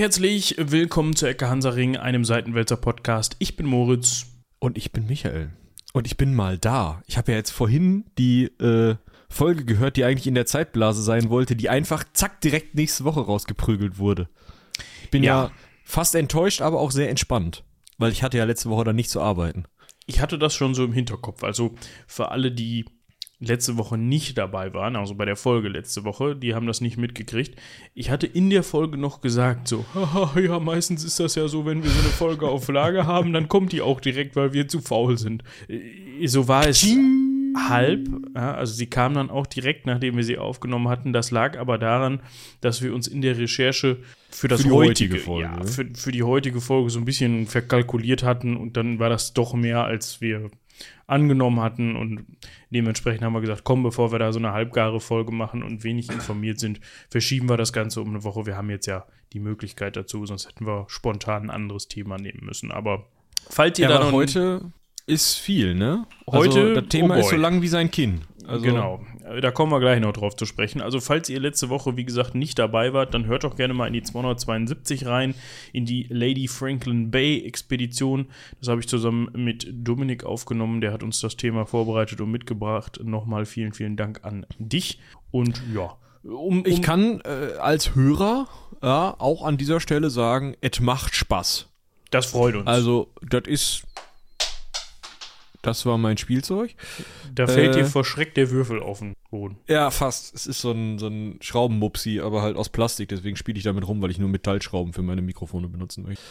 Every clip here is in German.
herzlich willkommen zu Ecke Hansaring, einem Seitenwälzer Podcast. Ich bin Moritz. Und ich bin Michael. Und ich bin mal da. Ich habe ja jetzt vorhin die äh, Folge gehört, die eigentlich in der Zeitblase sein wollte, die einfach zack direkt nächste Woche rausgeprügelt wurde. Ich bin ja, ja fast enttäuscht, aber auch sehr entspannt. Weil ich hatte ja letzte Woche dann nicht zu arbeiten. Ich hatte das schon so im Hinterkopf. Also für alle, die letzte Woche nicht dabei waren, also bei der Folge letzte Woche, die haben das nicht mitgekriegt. Ich hatte in der Folge noch gesagt, so, ja, meistens ist das ja so, wenn wir so eine Folge auf Lage haben, dann kommt die auch direkt, weil wir zu faul sind. Äh, so war es halb, ja, also sie kam dann auch direkt, nachdem wir sie aufgenommen hatten. Das lag aber daran, dass wir uns in der Recherche für das für heutige, heutige, Folge, ja, für, für die heutige Folge so ein bisschen verkalkuliert hatten und dann war das doch mehr, als wir angenommen hatten und dementsprechend haben wir gesagt, komm, bevor wir da so eine halbgare Folge machen und wenig informiert sind, verschieben wir das Ganze um eine Woche. Wir haben jetzt ja die Möglichkeit dazu, sonst hätten wir spontan ein anderes Thema nehmen müssen. Aber falls ihr ja, da noch heute ist viel, ne? Heute also, das Thema oh ist so lang wie sein Kinn. Also genau, da kommen wir gleich noch drauf zu sprechen. Also falls ihr letzte Woche, wie gesagt, nicht dabei wart, dann hört doch gerne mal in die 272 rein, in die Lady Franklin Bay Expedition. Das habe ich zusammen mit Dominik aufgenommen, der hat uns das Thema vorbereitet und mitgebracht. Nochmal vielen, vielen Dank an dich. Und ja, um, um ich kann äh, als Hörer ja, auch an dieser Stelle sagen, es macht Spaß. Das freut uns. Also, das ist das war mein Spielzeug. Da fällt äh, dir vor Schreck der Würfel auf den Boden. Ja, fast. Es ist so ein, so ein Schraubenmupsi, aber halt aus Plastik. Deswegen spiele ich damit rum, weil ich nur Metallschrauben für meine Mikrofone benutzen möchte.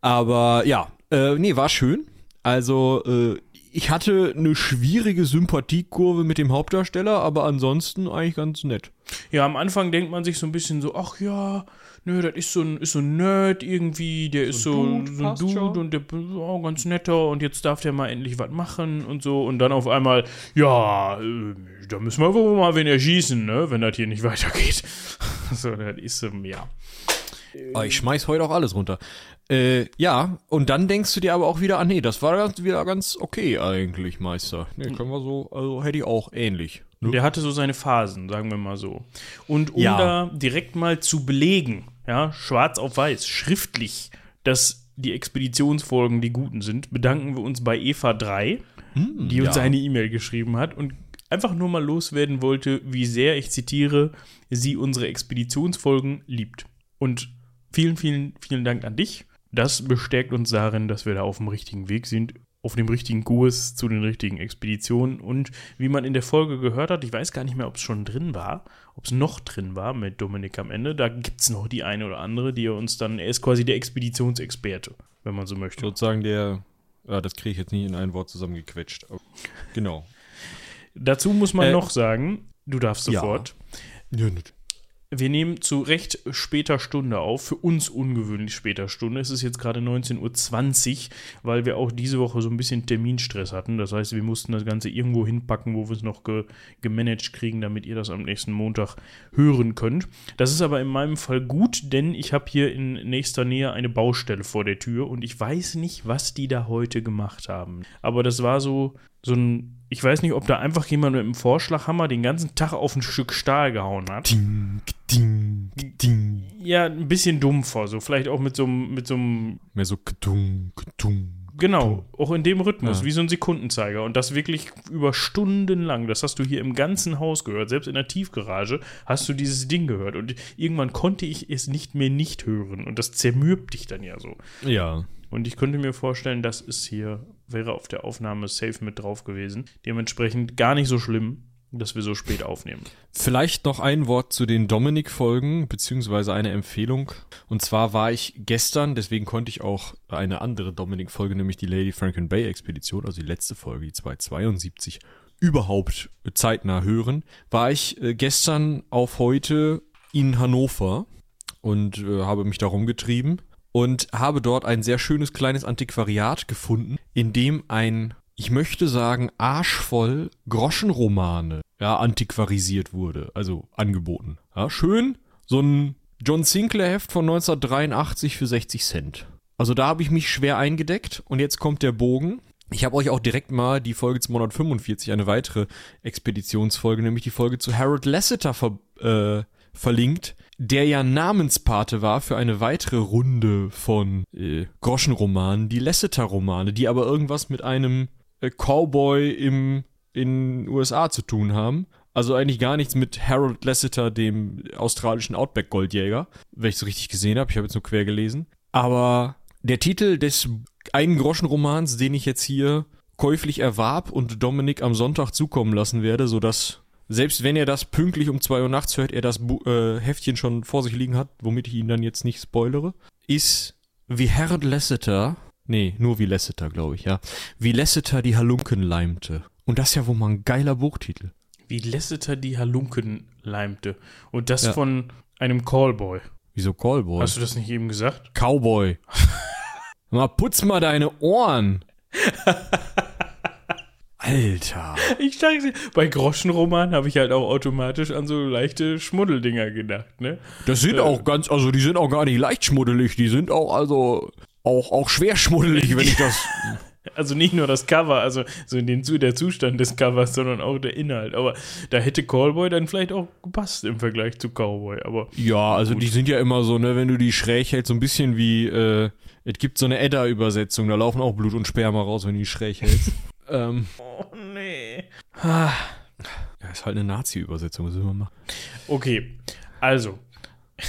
Aber ja, äh, nee, war schön. Also, äh, ich hatte eine schwierige Sympathiekurve mit dem Hauptdarsteller, aber ansonsten eigentlich ganz nett. Ja, am Anfang denkt man sich so ein bisschen so, ach ja, nö, das ist so ein, ist so ein Nerd irgendwie, der so ist so, Dude, so ein Dude schon. und der oh, ganz netter und jetzt darf der mal endlich was machen und so und dann auf einmal, ja, äh, da müssen wir wohl mal wen erschießen, ne, wenn das hier nicht weitergeht. so, das ist, ja. Aber ich schmeiß heute auch alles runter. Äh, ja, und dann denkst du dir aber auch wieder, ah nee, das war ganz, wieder ganz okay eigentlich, Meister. Nee, können wir so, also hätte ich auch ähnlich. Ne? Der hatte so seine Phasen, sagen wir mal so. Und um ja. da direkt mal zu belegen, ja, schwarz auf weiß, schriftlich, dass die Expeditionsfolgen die guten sind, bedanken wir uns bei Eva 3, hm, die uns ja. eine E-Mail geschrieben hat und einfach nur mal loswerden wollte, wie sehr, ich zitiere, sie unsere Expeditionsfolgen liebt. Und vielen, vielen, vielen Dank an dich. Das bestärkt uns darin, dass wir da auf dem richtigen Weg sind auf dem richtigen Kurs zu den richtigen Expeditionen. Und wie man in der Folge gehört hat, ich weiß gar nicht mehr, ob es schon drin war, ob es noch drin war mit Dominik am Ende. Da gibt es noch die eine oder andere, die er uns dann, er ist quasi der Expeditionsexperte, wenn man so möchte. Sozusagen der, ja, das kriege ich jetzt nicht in ein Wort zusammengequetscht. Genau. Dazu muss man äh, noch sagen, du darfst sofort. Ja. Ja, wir nehmen zu recht später Stunde auf, für uns ungewöhnlich später Stunde. Es ist jetzt gerade 19.20 Uhr, weil wir auch diese Woche so ein bisschen Terminstress hatten. Das heißt, wir mussten das Ganze irgendwo hinpacken, wo wir es noch ge gemanagt kriegen, damit ihr das am nächsten Montag hören könnt. Das ist aber in meinem Fall gut, denn ich habe hier in nächster Nähe eine Baustelle vor der Tür und ich weiß nicht, was die da heute gemacht haben. Aber das war so, so ein ich weiß nicht, ob da einfach jemand mit einem Vorschlaghammer den ganzen Tag auf ein Stück Stahl gehauen hat. Ding, ding, ding. Ja, ein bisschen dumpfer, so vielleicht auch mit so einem. Mit so einem Mehr so gedung, gedung. Genau, auch in dem Rhythmus, ja. wie so ein Sekundenzeiger. Und das wirklich über Stunden lang. Das hast du hier im ganzen Haus gehört. Selbst in der Tiefgarage hast du dieses Ding gehört. Und irgendwann konnte ich es nicht mehr nicht hören. Und das zermürbt dich dann ja so. Ja. Und ich könnte mir vorstellen, das ist hier, wäre auf der Aufnahme safe mit drauf gewesen. Dementsprechend gar nicht so schlimm, dass wir so spät aufnehmen. Vielleicht noch ein Wort zu den Dominik-Folgen, beziehungsweise eine Empfehlung. Und zwar war ich gestern, deswegen konnte ich auch eine andere Dominik-Folge, nämlich die Lady Franklin Bay Expedition, also die letzte Folge, die 272, überhaupt zeitnah hören, war ich äh, gestern auf heute in Hannover und äh, habe mich darum getrieben und habe dort ein sehr schönes kleines Antiquariat gefunden, in dem ein, ich möchte sagen, arschvoll Groschenromane ja, antiquarisiert wurde, also angeboten. Ja, schön, so ein John Sinclair Heft von 1983 für 60 Cent. Also da habe ich mich schwer eingedeckt und jetzt kommt der Bogen. Ich habe euch auch direkt mal die Folge 245, eine weitere Expeditionsfolge, nämlich die Folge zu Harold Lasseter ver äh, verlinkt, der ja Namenspate war für eine weitere Runde von äh, Groschenromanen, die Lasseter-Romane, die aber irgendwas mit einem äh, Cowboy im, in USA zu tun haben. Also eigentlich gar nichts mit Harold Lasseter, dem australischen Outback-Goldjäger, wenn ich es richtig gesehen habe. Ich habe jetzt nur quer gelesen. Aber der Titel des einen Groschenromans, den ich jetzt hier käuflich erwarb und Dominik am Sonntag zukommen lassen werde, sodass selbst wenn er das pünktlich um 2 Uhr nachts hört, er das Bu äh, Heftchen schon vor sich liegen hat, womit ich ihn dann jetzt nicht spoilere, ist wie Harold Lasseter, nee, nur wie Lasseter, glaube ich, ja, wie Lasseter die Halunken leimte. Und das ist ja wohl mal ein geiler Buchtitel. Wie Lasseter die Halunken leimte. Und das Ja. von einem Callboy. Wieso Callboy? Hast du das nicht eben gesagt? Cowboy. mal putz mal deine Ohren. Alter. Ich dachte, bei Groschenroman habe ich halt auch automatisch an so leichte Schmuddeldinger gedacht, ne? Das sind auch ganz, also die sind auch gar nicht leicht schmuddelig, die sind auch also auch, auch schwer schmuddelig, wenn ich das. Also nicht nur das Cover, also so in den, der Zustand des Covers, sondern auch der Inhalt. Aber da hätte Callboy dann vielleicht auch gepasst im Vergleich zu Cowboy. Aber Ja, also Gut. die sind ja immer so, ne, wenn du die schräg hältst, so ein bisschen wie, äh, es gibt so eine Edda-Übersetzung, da laufen auch Blut und Sperma raus, wenn du die schräg hältst. ähm, oh nee. ja, ist halt eine Nazi-Übersetzung, was man machen? Okay, also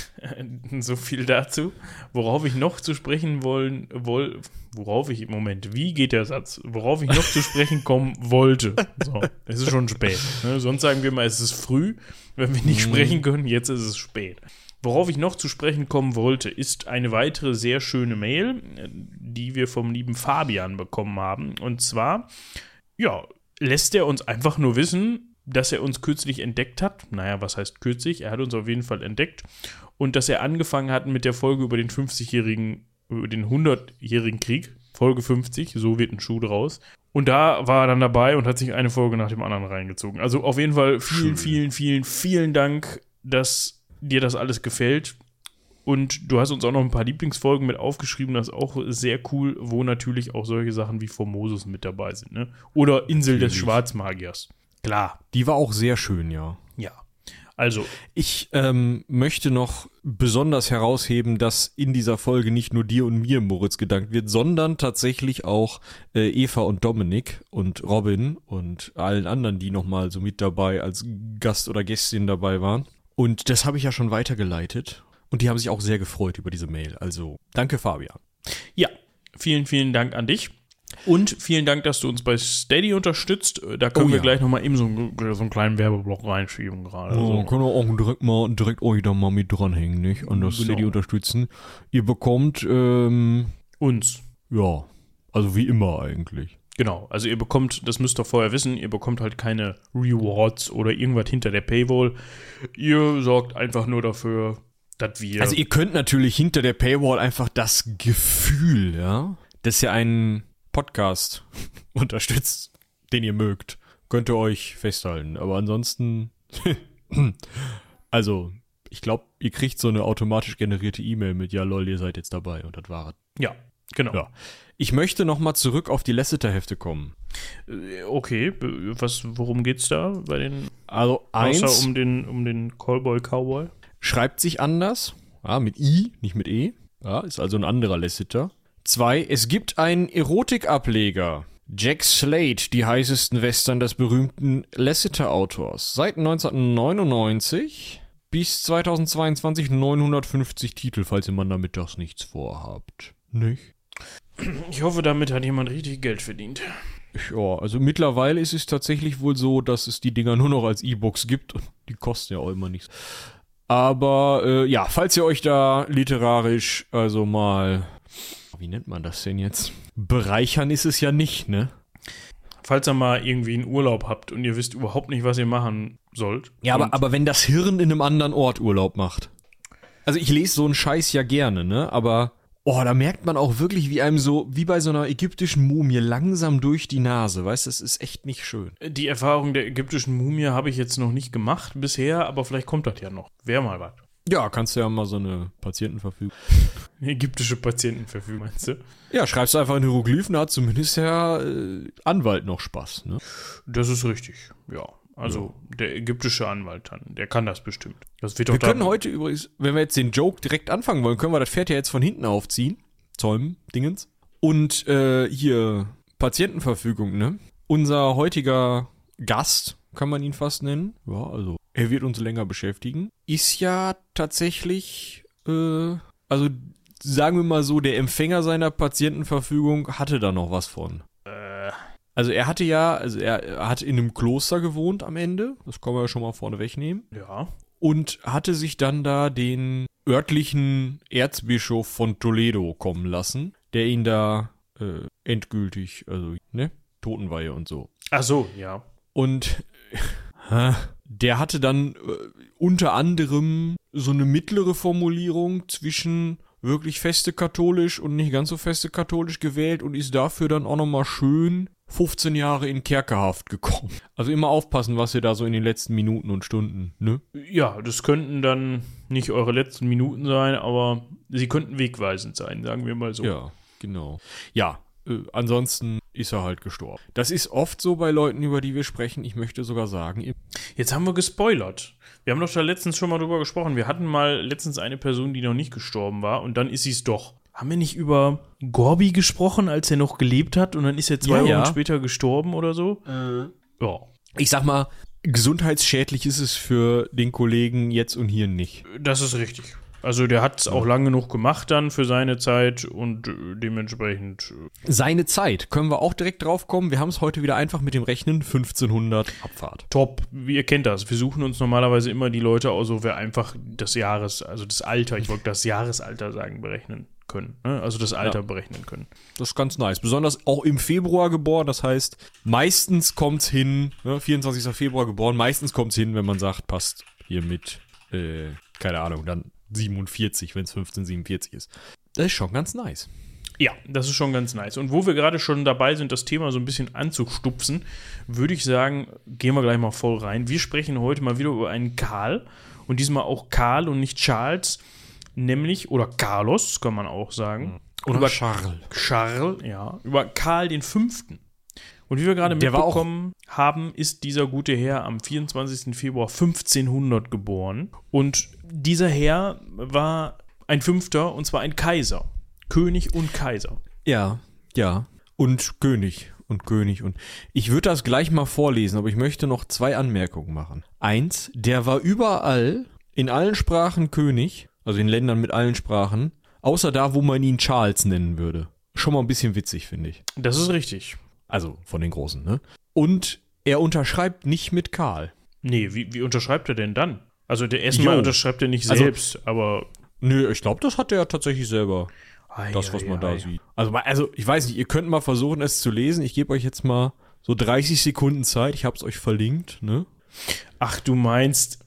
so viel dazu. Worauf ich noch zu sprechen wollen, woll, worauf ich im Moment, wie geht der Satz? Worauf ich noch zu sprechen kommen wollte. So, es ist schon spät. Ne? Sonst sagen wir mal, es ist früh, wenn wir nicht sprechen können. Jetzt ist es spät. Worauf ich noch zu sprechen kommen wollte, ist eine weitere sehr schöne Mail, äh, die wir vom lieben Fabian bekommen haben. Und zwar, ja, lässt er uns einfach nur wissen, dass er uns kürzlich entdeckt hat. Naja, was heißt kürzlich? Er hat uns auf jeden Fall entdeckt. Und dass er angefangen hat mit der Folge über den 50-jährigen, über den 100-jährigen Krieg. Folge 50, so wird ein Schuh draus. Und da war er dann dabei und hat sich eine Folge nach dem anderen reingezogen. Also auf jeden Fall vielen, vielen, vielen, vielen Dank, dass dir das alles gefällt. Und du hast uns auch noch ein paar Lieblingsfolgen mit aufgeschrieben, das ist auch sehr cool, wo natürlich auch solche Sachen wie Formosus mit dabei sind. Ne? Oder Insel des Natürlich. Schwarzmagiers. Klar, Die war auch sehr schön, ja. ja. Also, Ich ähm, möchte noch besonders herausheben, dass in dieser Folge nicht nur dir und mir, Moritz, gedankt wird, sondern tatsächlich auch äh, Eva und Dominik und Robin und allen anderen, die nochmal so mit dabei als Gast oder Gästin dabei waren. Und das habe ich ja schon weitergeleitet. Und die haben sich auch sehr gefreut über diese Mail. Also danke, Fabian. ja, vielen, vielen Dank an dich. Und vielen Dank, dass du uns bei Steady unterstützt. Da können Oh wir ja. gleich nochmal eben so, einen- so einen kleinen Werbeblock reinschieben gerade. Oh, Also, können wir auch direkt mal direkt euch da mal mit dranhängen, nicht? An das Genau. Steady unterstützen. Ihr bekommt, ähm, uns. ja, also wie immer eigentlich. Genau, also ihr bekommt, das müsst ihr vorher wissen, ihr bekommt halt keine Rewards oder irgendwas hinter der Paywall. Ihr sorgt einfach nur dafür, dass wir. Also ihr könnt natürlich hinter der Paywall einfach das Gefühl, ja, dass ihr einen Podcast unterstützt, den ihr mögt, könnt ihr euch festhalten. Aber ansonsten, also ich glaube, ihr kriegt so eine automatisch generierte E-Mail mit, ja lol, ihr seid jetzt dabei und das war's. ja, genau. Ja. Ich möchte nochmal zurück auf die Lasseter-Hefte kommen. Äh, Okay, was, worum geht's da bei den, Also außer eins um den, um den Callboy Cowboy? schreibt sich anders, ja, mit I, nicht mit E, ja, ist also ein anderer Lasseter. Zwei, es gibt einen Erotikableger. Jack Slade, die heißesten Western des berühmten Lasseter-Autors. Seit 1999 bis 2022 950 Titel, falls ihr mal damit das nichts vorhabt. Nicht? Ich hoffe, damit hat jemand richtig Geld verdient. Ja, also mittlerweile ist es tatsächlich wohl so, dass es die Dinger nur noch als E-Books gibt und die kosten ja auch immer nichts. Aber äh, ja, falls ihr euch da literarisch also mal, wie nennt man das denn jetzt? Bereichern ist es ja nicht, ne? Falls ihr mal irgendwie einen Urlaub habt und ihr wisst überhaupt nicht, was ihr machen sollt. Ja, aber, aber wenn das Hirn in einem anderen Ort Urlaub macht. Also ich lese so einen Scheiß ja gerne, ne? Aber oh, da merkt man auch wirklich, wie einem so, wie bei so einer ägyptischen Mumie, langsam durch die Nase. Weißt du, das ist echt nicht schön. Die Erfahrung der ägyptischen Mumie habe ich jetzt noch nicht gemacht bisher, aber vielleicht kommt das ja noch. Wäre mal was. Ja, kannst du ja mal so eine Patientenverfügung. Ägyptische Patientenverfügung, meinst du? Ja, schreibst du einfach in Hieroglyphen, da hat zumindest der äh, Anwalt noch Spaß, ne? Das ist richtig, ja. Also der ägyptische Anwalt dann, der kann das bestimmt. Das wird Wir können heute übrigens, wenn wir jetzt den Joke direkt anfangen wollen, können wir das Pferd ja jetzt von hinten aufziehen. Zäumen, Dingens. Und äh, hier, Patientenverfügung, ne? Unser heutiger Gast, kann man ihn fast nennen. Ja, also er wird uns länger beschäftigen. Ist ja tatsächlich, äh, also sagen wir mal so, der Empfänger seiner Patientenverfügung hatte da noch was von. Also er hatte ja, also er, er hat in einem Kloster gewohnt am Ende. Das können wir ja schon mal vorne wegnehmen ja. und hatte sich dann da den örtlichen Erzbischof von Toledo kommen lassen, der ihn da äh, endgültig, also, ne, Totenweihe und so. Ach so, ja. Und der hatte dann äh, unter anderem so eine mittlere Formulierung zwischen wirklich feste katholisch und nicht ganz so feste katholisch gewählt und ist dafür dann auch nochmal schön 15 Jahre in Kerkerhaft gekommen. Also immer aufpassen, was ihr da so in den letzten Minuten und Stunden, ne? Ja, das könnten dann nicht eure letzten Minuten sein, aber sie könnten wegweisend sein, sagen wir mal so. Ja, genau. Ja, äh, ansonsten ist er halt gestorben. Das ist oft so bei Leuten, über die wir sprechen. Ich möchte sogar sagen, ihr- Jetzt haben wir gespoilert. Wir haben doch da letztens schon mal drüber gesprochen. Wir hatten mal letztens eine Person, die noch nicht gestorben war und dann ist sie es doch. Haben wir nicht über Gorby gesprochen, als er noch gelebt hat und dann ist er zwei Ja, Wochen ja. später gestorben oder so? Ja. ich sag mal, gesundheitsschädlich ist es für den Kollegen jetzt und hier nicht. Das ist richtig. Also der hat es auch lang genug gemacht dann für seine Zeit und äh, dementsprechend äh, Seine Zeit, können wir auch direkt drauf kommen. Wir haben es heute wieder einfach mit dem Rechnen 1500 Abfahrt. top. Ihr kennt das. Wir suchen uns normalerweise immer die Leute aus, wo wir einfach das Jahres, also das Alter, ich wollte das Jahresalter sagen, berechnen können. Ne? Also das Alter Ja. berechnen können. Das ist ganz nice. Besonders auch im Februar geboren. Das heißt, meistens kommt's hin, ne, 24. Februar geboren, meistens kommt's hin, wenn man sagt, passt hier mit, äh, keine Ahnung, dann 47, wenn es 1547 ist. Das ist schon ganz nice. Ja, das ist schon ganz nice. Und wo wir gerade schon dabei sind, das Thema so ein bisschen anzustupfen, würde ich sagen, gehen wir gleich mal voll rein. Wir sprechen heute mal wieder über einen Karl und diesmal auch Karl und nicht Charles, nämlich, oder Carlos, kann man auch sagen. Und über Charles. Charles, ja, über Karl den Fünften. Und wie wir gerade mitbekommen haben, ist dieser gute Herr am 24. Februar 1500 geboren. Und dieser Herr war ein Fünfter, und zwar ein Kaiser. König und Kaiser. Ja, ja. Und König und König und ich würde das gleich mal vorlesen, aber ich möchte noch zwei Anmerkungen machen. Eins, der war überall in allen Sprachen König, also in Ländern mit allen Sprachen, außer da, wo man ihn Charles nennen würde. Schon mal ein bisschen witzig, finde ich. Das ist richtig. Also von den Großen, ne? Und er unterschreibt nicht mit Karl. Nee, wie, wie unterschreibt er denn dann? Also der erstmal unterschreibt er nicht Also- selbst, aber. Nö, ich glaube, das hat er tatsächlich selber. Ei, das, was ei, man da ei. sieht. Also, also, ich weiß nicht, ihr könnt mal versuchen, es zu lesen. Ich gebe euch jetzt mal so 30 Sekunden Zeit. Ich habe es euch verlinkt, ne? Ach, du meinst.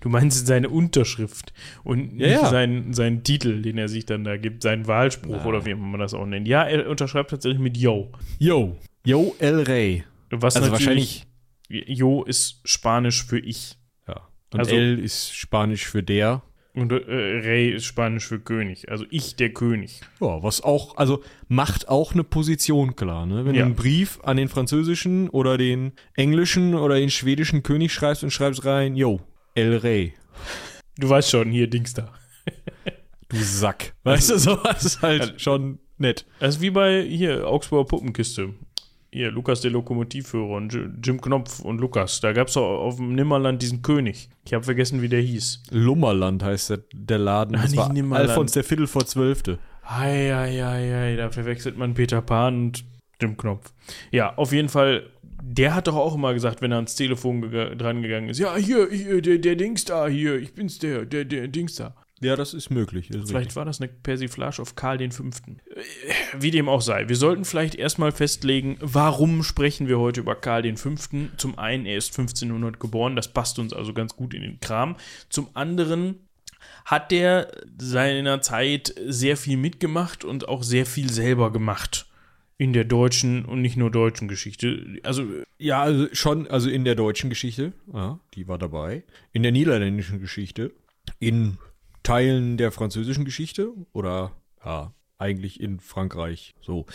Du meinst seine Unterschrift und nicht Ja, ja. Seinen, seinen Titel, den er sich dann da gibt, seinen Wahlspruch oder wie man das auch nennt. Ja, er unterschreibt tatsächlich mit Yo. Yo. Yo El Rey. Was Also natürlich. Yo ist Spanisch für ich. Ja. Und Also- El ist Spanisch für der. Und äh, Rey ist Spanisch für König. Also ich, der König. Ja, was auch, also macht auch eine Position klar, ne? Wenn Ja. du einen Brief an den französischen oder den englischen oder den schwedischen König schreibst und schreibst rein, yo, El Rey. Du weißt schon, hier, Dings da. Du Sack. Weißt du, sowas ist halt schon nett. Das ist wie bei hier Augsburger Puppenkiste. Hier, Lukas der Lokomotivführer und Jim Knopf und Lukas. Da gab es doch auf dem Nimmerland diesen König. Ich habe vergessen, wie der hieß. Lummerland heißt der, der Laden. Ah, Das nicht war Nimmerland. Alfons der Viertel vor Zwölfte. Eieiei, da verwechselt man Peter Pan und Jim Knopf. Ja, auf jeden Fall. Der hat doch auch immer gesagt, wenn er ans Telefon gega- dran gegangen ist, ja, hier, hier der, der Dings da, hier, ich bin's der, der, der Dings da. Ja, das ist möglich. Ist Vielleicht war das eine Persiflage auf Karl den Fünften. Äh, Wie dem auch sei. Wir sollten vielleicht erstmal festlegen, warum sprechen wir heute über Karl den Fünften? Zum einen, er ist 1500 geboren, das passt uns also ganz gut in den Kram. Zum anderen hat der seiner Zeit sehr viel mitgemacht und auch sehr viel selber gemacht. In der deutschen und nicht nur deutschen Geschichte. Also, Ja, also schon, also in der deutschen Geschichte, ja, die war dabei. In der niederländischen Geschichte, in Teilen der französischen Geschichte oder ja, eigentlich in Frankreich. So.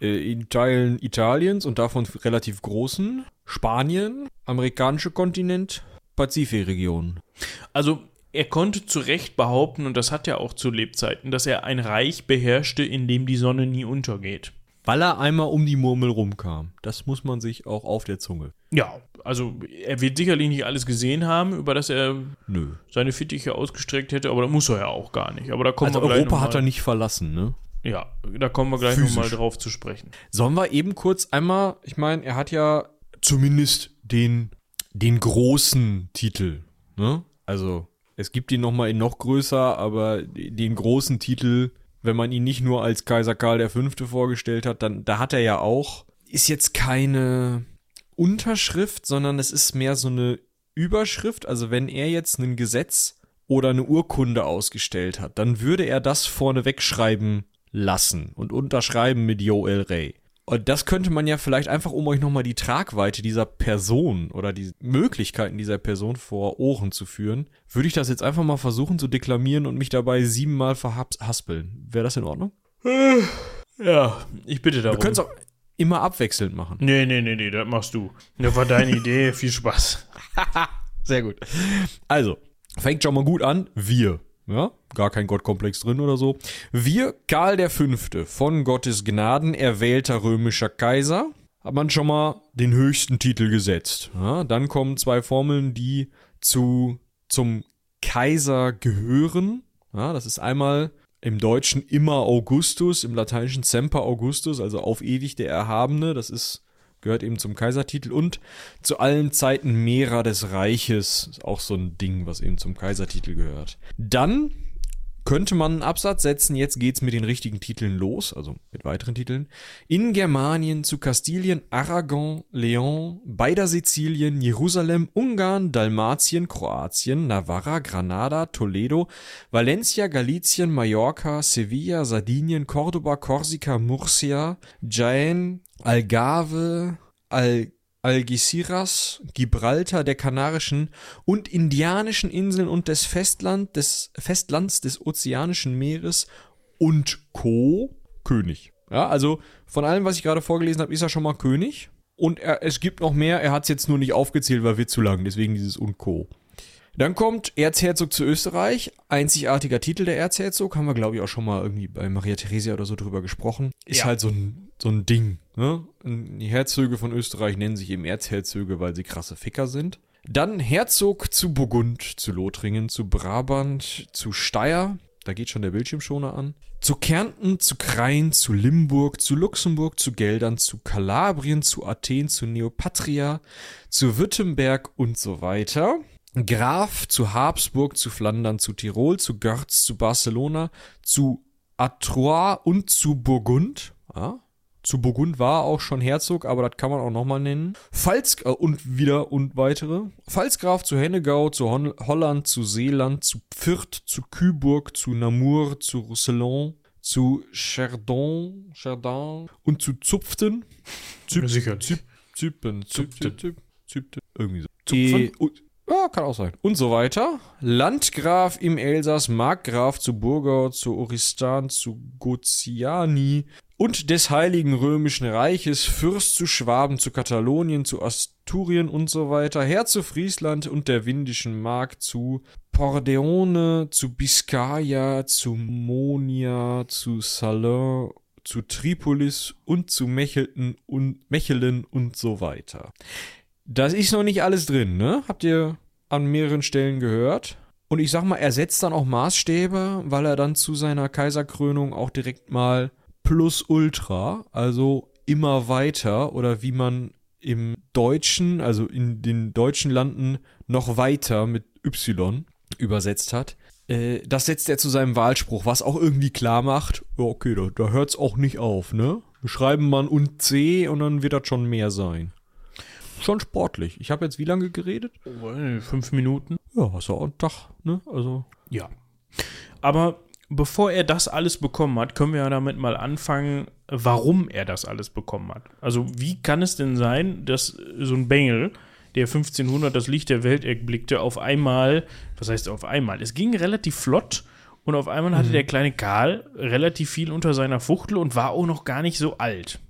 Äh, in Teilen Italiens und davon relativ großen. Spanien, amerikanische Kontinent, Pazifikregion. Also er konnte zu Recht behaupten, und das hat er auch zu Lebzeiten, dass er ein Reich beherrschte, in dem die Sonne nie untergeht. Weil er einmal um die Murmel rumkam. Das muss man sich auch auf der Zunge. Ja, also er wird sicherlich nicht alles gesehen haben, über das er Nö. seine Fittiche ausgestreckt hätte, aber da muss er ja auch gar nicht. Aber da kommen Also wir gleich Europa hat er nicht verlassen, ne? Ja, da kommen wir gleich nochmal drauf zu sprechen. Sollen wir eben kurz einmal, ich meine, er hat ja zumindest den, den großen Titel, ne? Also, es gibt ihn nochmal in noch größer, aber den großen Titel, wenn man ihn nicht nur als Kaiser Karl V. vorgestellt hat, dann, da hat er ja auch, ist jetzt keine Unterschrift, sondern es ist mehr so eine Überschrift. Also, wenn er jetzt ein Gesetz oder eine Urkunde ausgestellt hat, dann würde er das vorne wegschreiben lassen und unterschreiben mit Joel Ray. Und das könnte man ja vielleicht einfach, um euch nochmal die Tragweite dieser Person oder die Möglichkeiten dieser Person vor Ohren zu führen, würde ich das jetzt einfach mal versuchen zu deklamieren und mich dabei siebenmal verhaspeln. Wäre das in Ordnung? Ja, ich bitte darum. Wir können es auch immer abwechselnd machen. Nee, nee, nee, nee, das machst du. Das war deine Idee. Viel Spaß. Sehr gut. Also, fängt schon mal gut an. Wir. Ja, gar kein Gottkomplex drin oder so. Wir, Karl Fünfte, von Gottes Gnaden erwählter römischer Kaiser, hat man schon mal den höchsten Titel gesetzt. Ja, dann kommen zwei Formeln, die zu, zum Kaiser gehören. Ja, das ist einmal im Deutschen immer Augustus, im Lateinischen Semper Augustus, also auf ewig der Erhabene. Das ist gehört eben zum Kaisertitel und zu allen Zeiten Mehrer des Reiches. Ist auch so ein Ding, was eben zum Kaisertitel gehört. Dann könnte man einen Absatz setzen, jetzt geht's mit den richtigen Titeln los, also mit weiteren Titeln. In Germanien, zu Kastilien, Aragon, Leon, beider Sizilien, Jerusalem, Ungarn, Dalmatien, Kroatien, Navarra, Granada, Toledo, Valencia, Galicien, Mallorca, Sevilla, Sardinien, Cordoba, Korsika, Murcia, Jaén, Algarve, Al Algeciras, Gibraltar, der Kanarischen und Indianischen Inseln und des Festland des Festlands des Ozeanischen Meeres und Co. König. Ja, also von allem, was ich gerade vorgelesen habe, ist er schon mal König. Und er, es gibt noch mehr, er hat es jetzt nur nicht aufgezählt, weil wird zu lang, deswegen dieses und Co. Dann kommt Erzherzog zu Österreich, einzigartiger Titel der Erzherzog, haben wir glaube ich auch schon mal irgendwie bei Maria Theresia oder so drüber gesprochen. Ist Ja. halt so ein, so ein Ding. Ne? Die Herzöge von Österreich nennen sich eben Erzherzöge, weil sie krasse Ficker sind. Dann Herzog zu Burgund, zu Lothringen, zu Brabant, zu Steyr, da geht schon der Bildschirmschoner an. Zu Kärnten, zu Krain, zu Limburg, zu Luxemburg, zu Geldern, zu Kalabrien, zu Athen, zu Neopatria, zu Württemberg und so weiter. Graf zu Habsburg, zu Flandern, zu Tirol, zu Görz, zu Barcelona, zu Artois und zu Burgund. Ja, zu Burgund war auch schon Herzog, aber das kann man auch nochmal nennen. Pfalz äh, und wieder und weitere. Pfalzgraf zu Hennegau, zu Hon Holland, zu Seeland, zu Pfürth, zu Küburg, zu Namur, zu Roussillon, zu Chardon, Chardin und zu Zupften. Züp, Sicher. Züp, Züpen, Züp, Zupften. Züp, Züpten, irgendwie so. Zupfen? Eh, und, ja, kann auch sein. Und so weiter. Landgraf im Elsass, Markgraf zu Burgau, zu Oristan, zu Goziani und des Heiligen Römischen Reiches, Fürst zu Schwaben, zu Katalonien, zu Asturien und so weiter, Herr zu Friesland und der Windischen Mark, zu Pordeone, zu Biscaya, zu Monia, zu Salon, zu Tripolis und zu Mechelten und Mechelen und so weiter. Das ist noch nicht alles drin, ne? Habt ihr an mehreren Stellen gehört? Und ich sag mal, er setzt dann auch Maßstäbe, weil er dann zu seiner Kaiserkrönung auch direkt mal plus ultra, also immer weiter oder wie man im Deutschen, also in den deutschen Landen noch weiter mit Y übersetzt hat. Äh, das setzt er zu seinem Wahlspruch, was auch irgendwie klar macht, okay, da, da hört's auch nicht auf, ne? Wir schreiben man und C und dann wird das schon mehr sein. Schon sportlich. Ich habe jetzt wie lange geredet? Fünf Minuten. Ja, hast du auch einen Tag, ne? Also. Ja. Aber bevor er das alles bekommen hat, können wir ja damit mal anfangen, warum er das alles bekommen hat. Also, wie kann es denn sein, dass so ein Bengel, der 1500 das Licht der Welt erblickte, auf einmal, was heißt auf einmal? Es ging relativ flott Und auf einmal hatte der kleine Karl relativ viel unter seiner Fuchtel und war auch noch gar nicht so alt.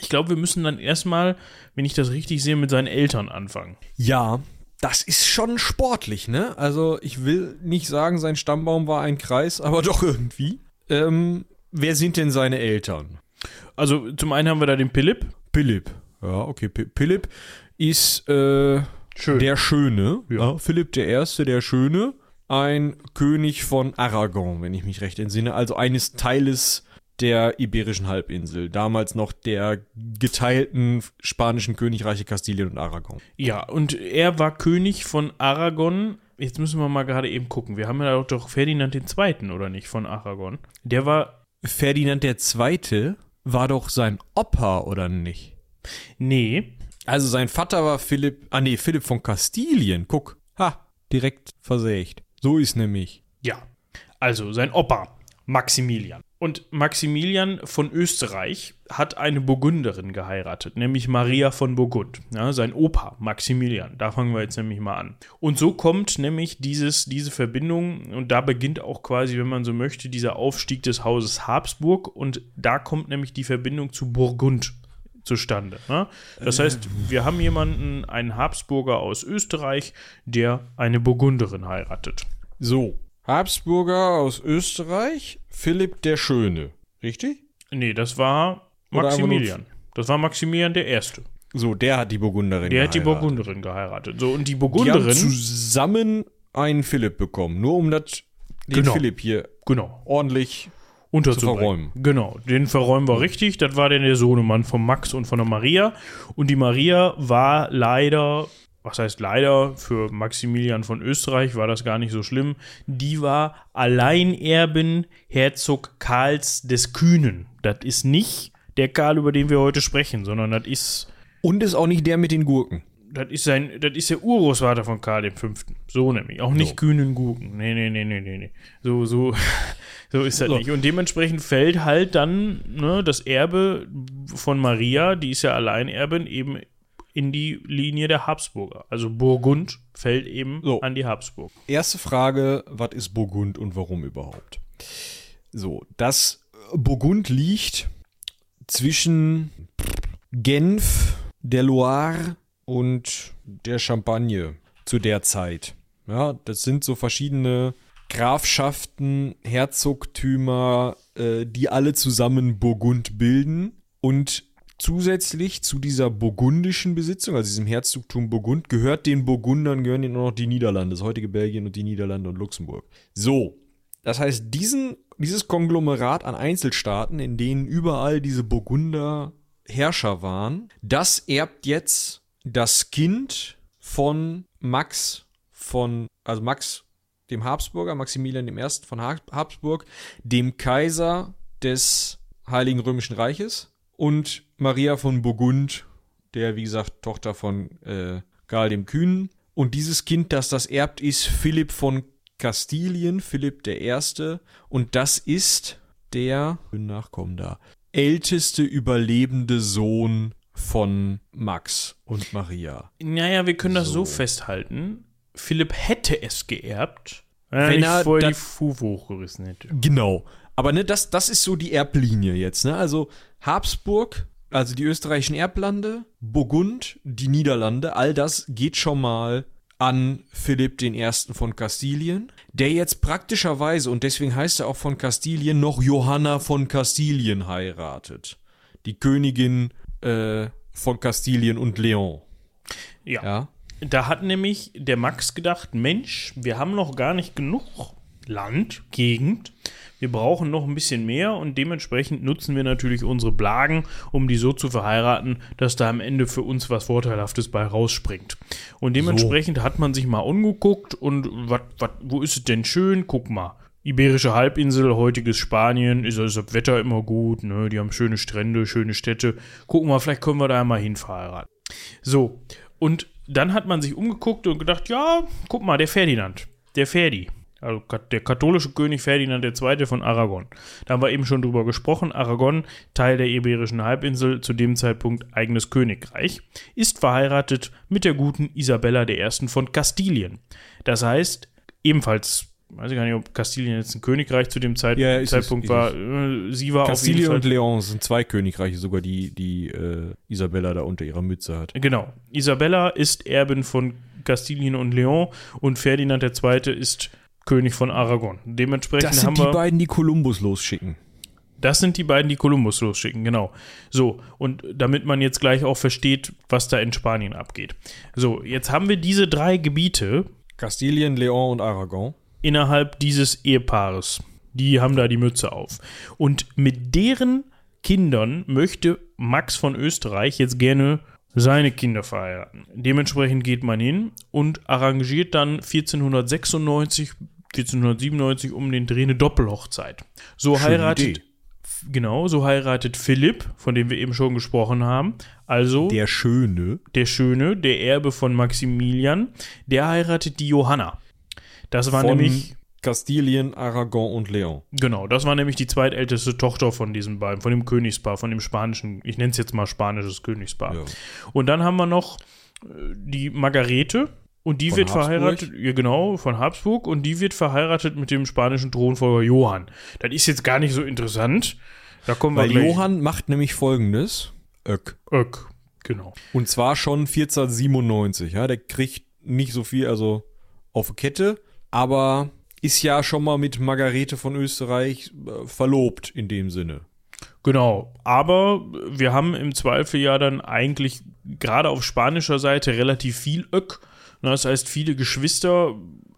Ich glaube, wir müssen dann erstmal, wenn ich das richtig sehe, mit seinen Eltern anfangen. Ja, das ist schon sportlich, ne? Also ich will nicht sagen, sein Stammbaum war ein Kreis, aber doch irgendwie. Ähm, wer sind denn seine Eltern? Also zum einen haben wir da den Philipp. Philipp. Ja, okay. P Philipp ist äh, Schön. der Schöne. Ja. Ja. Philipp der Erste, der Schöne. Ein König von Aragon, wenn ich mich recht entsinne. Also eines Teiles der Iberischen Halbinsel. Damals noch der geteilten spanischen Königreiche Kastilien und Aragon. Ja, und er war König von Aragon. Jetzt müssen wir mal gerade eben gucken. Wir haben ja doch Ferdinand II., oder nicht, von Aragon. Der war, Ferdinand der Zweite war doch sein Opa, oder nicht? nee, Also sein Vater war Philipp, ah nee, Philipp von Kastilien. Guck, ha, direkt versägt. So ist nämlich. ja. Also sein Opa, Maximilian. Und Maximilian von Österreich hat eine Burgunderin geheiratet, nämlich Maria von Burgund. Ja, sein Opa, Maximilian. Da fangen wir jetzt nämlich mal an. Und so kommt nämlich dieses, diese Verbindung, und da beginnt auch quasi, wenn man so möchte, dieser Aufstieg des Hauses Habsburg. Und da kommt nämlich die Verbindung zu Burgund zustande. Ne? Das heißt, wir haben jemanden, einen Habsburger aus Österreich, der eine Burgunderin heiratet. So, Habsburger aus Österreich, Philipp der Schöne. Richtig? Nee, das war Maximilian. Das war Maximilian der Erste. So, der hat die Burgunderin Der hat die geheiratet. Burgunderin geheiratet. So, und die Die haben Burgunderin, zusammen einen Philipp bekommen. Nur um das, den Genau. Philipp hier genau, ordentlich unterzubringen. verräumen. Genau, den verräumen wir richtig. Das war dann der Sohnemann von Max und von der Maria. Und die Maria war leider, was heißt leider, für Maximilian von Österreich war das gar nicht so schlimm. Die war Alleinerbin Herzog Karls des Kühnen. Das ist nicht der Karl, über den wir heute sprechen, sondern das ist Und ist auch nicht der mit den Gurken. Das ist sein, das ist der Urgroßvater von Karl V. So nämlich. Auch nicht So. kühnen Gurken. Nee, nee, nee, nee, nee, nee. So, so, so ist das So. nicht. Und dementsprechend fällt halt dann ne, das Erbe von Maria, die ist ja Alleinerbin, eben in die Linie der Habsburger. Also Burgund fällt eben So. an die Habsburg. Erste Frage, was ist Burgund und warum überhaupt? So, das Burgund liegt zwischen Genf, der Loire und der Champagne zu der Zeit. Ja, das sind so verschiedene Grafschaften, Herzogtümer, äh, die alle zusammen Burgund bilden. Und zusätzlich zu dieser burgundischen Besitzung, also diesem Herzogtum Burgund, gehört den Burgundern, gehören ihnen noch die Niederlande, das heutige Belgien und die Niederlande und Luxemburg. So, das heißt, diesen, dieses Konglomerat an Einzelstaaten, in denen überall diese Burgunder Herrscher waren, das erbt jetzt das Kind von Max von, also Max dem Habsburger, Maximilian I. von Ha- Habsburg, dem Kaiser des Heiligen Römischen Reiches und Maria von Burgund, der, wie gesagt, Tochter von äh, Karl dem Kühnen. Und dieses Kind, das das erbt, ist Philipp von Kastilien, Philipp der Erste. Und das ist der, Nachkommen da, älteste überlebende Sohn von Max und Maria. Naja, wir können das so, So. festhalten. Philipp hätte es geerbt, wenn er Wenn er vorher die Fufe hochgerissen hätte. Genau. Aber ne, das, das ist so die Erblinie jetzt. Ne? Also Habsburg, also die österreichischen Erblande, Burgund, die Niederlande, all das geht schon mal an Philipp I. von Kastilien, der jetzt praktischerweise, und deswegen heißt er auch von Kastilien, noch Johanna von Kastilien heiratet. Die Königin äh, von Kastilien und Leon. Ja. Ja. Da hat nämlich der Max gedacht, Mensch, wir haben noch gar nicht genug Land, Gegend. Wir brauchen noch ein bisschen mehr und dementsprechend nutzen wir natürlich unsere Blagen, um die so zu verheiraten, dass da am Ende für uns was Vorteilhaftes bei rausspringt. Und dementsprechend hat man sich mal umgeguckt und wat, wat, wo ist es denn schön? Guck mal. Iberische Halbinsel, heutiges Spanien, ist das Wetter immer gut, ne? Die haben schöne Strände, schöne Städte. Gucken wir, vielleicht können wir da mal hin verheiraten. So, und dann hat man sich umgeguckt und gedacht, ja, guck mal, der Ferdinand, der Ferdi, also der katholische König Ferdinand II. von Aragon. Da haben wir eben schon drüber gesprochen. Aragon, Teil der Iberischen Halbinsel, zu dem Zeitpunkt eigenes Königreich, ist verheiratet mit der guten Isabella I. von Kastilien. Das heißt, ebenfalls weiß ich gar nicht, ob Kastilien jetzt ein Königreich zu dem Zeit, Ja, ist es, Zeitpunkt ist war. Äh, Sie war Kastilien und Leon sind zwei Königreiche, sogar die, die äh, Isabella da unter ihrer Mütze hat. Genau. Isabella ist Erbin von Kastilien und Leon und Ferdinand II. ist König von Aragon. Dementsprechend Das haben sind die wir. beiden, die Kolumbus losschicken. Das sind die beiden, die Kolumbus losschicken, genau. So, und damit man jetzt gleich auch versteht, was da in Spanien abgeht. So, jetzt haben wir diese drei Gebiete Kastilien, Leon und Aragon. innerhalb dieses Ehepaares. Die haben da die Mütze auf. Und mit deren Kindern möchte Max von Österreich jetzt gerne seine Kinder verheiraten. Dementsprechend geht man hin und arrangiert dann 1496, 1497 um den Dreh eine Doppelhochzeit. So Schöne heiratet Idee. Genau, so heiratet Philipp, von dem wir eben schon gesprochen haben. Also der, Der Schöne. Schöne, der Erbe von Maximilian, der heiratet die Johanna. Das war von nämlich, Kastilien, Aragon und Leon. genau, das war nämlich die zweitälteste Tochter von diesen beiden, von dem Königspaar, von dem spanischen, ich nenne es jetzt mal spanisches Königspaar. Ja. Und dann haben wir noch äh, die Margarete. Und die Von wird Habsburg? verheiratet, ja genau, von Habsburg. Und die wird verheiratet mit dem spanischen Thronfolger Johann. Das ist jetzt gar nicht so interessant. Da kommen wir Weil gleich. Johann macht nämlich folgendes. Öck. Öck, genau. Und zwar schon 1497. Ja, der kriegt nicht so viel, also auf Kette, aber ist ja schon mal mit Margarete von Österreich äh, verlobt in dem Sinne. Genau, aber wir haben im Zweifel ja dann eigentlich gerade auf spanischer Seite relativ viel Öck. Na, Das heißt, viele Geschwister,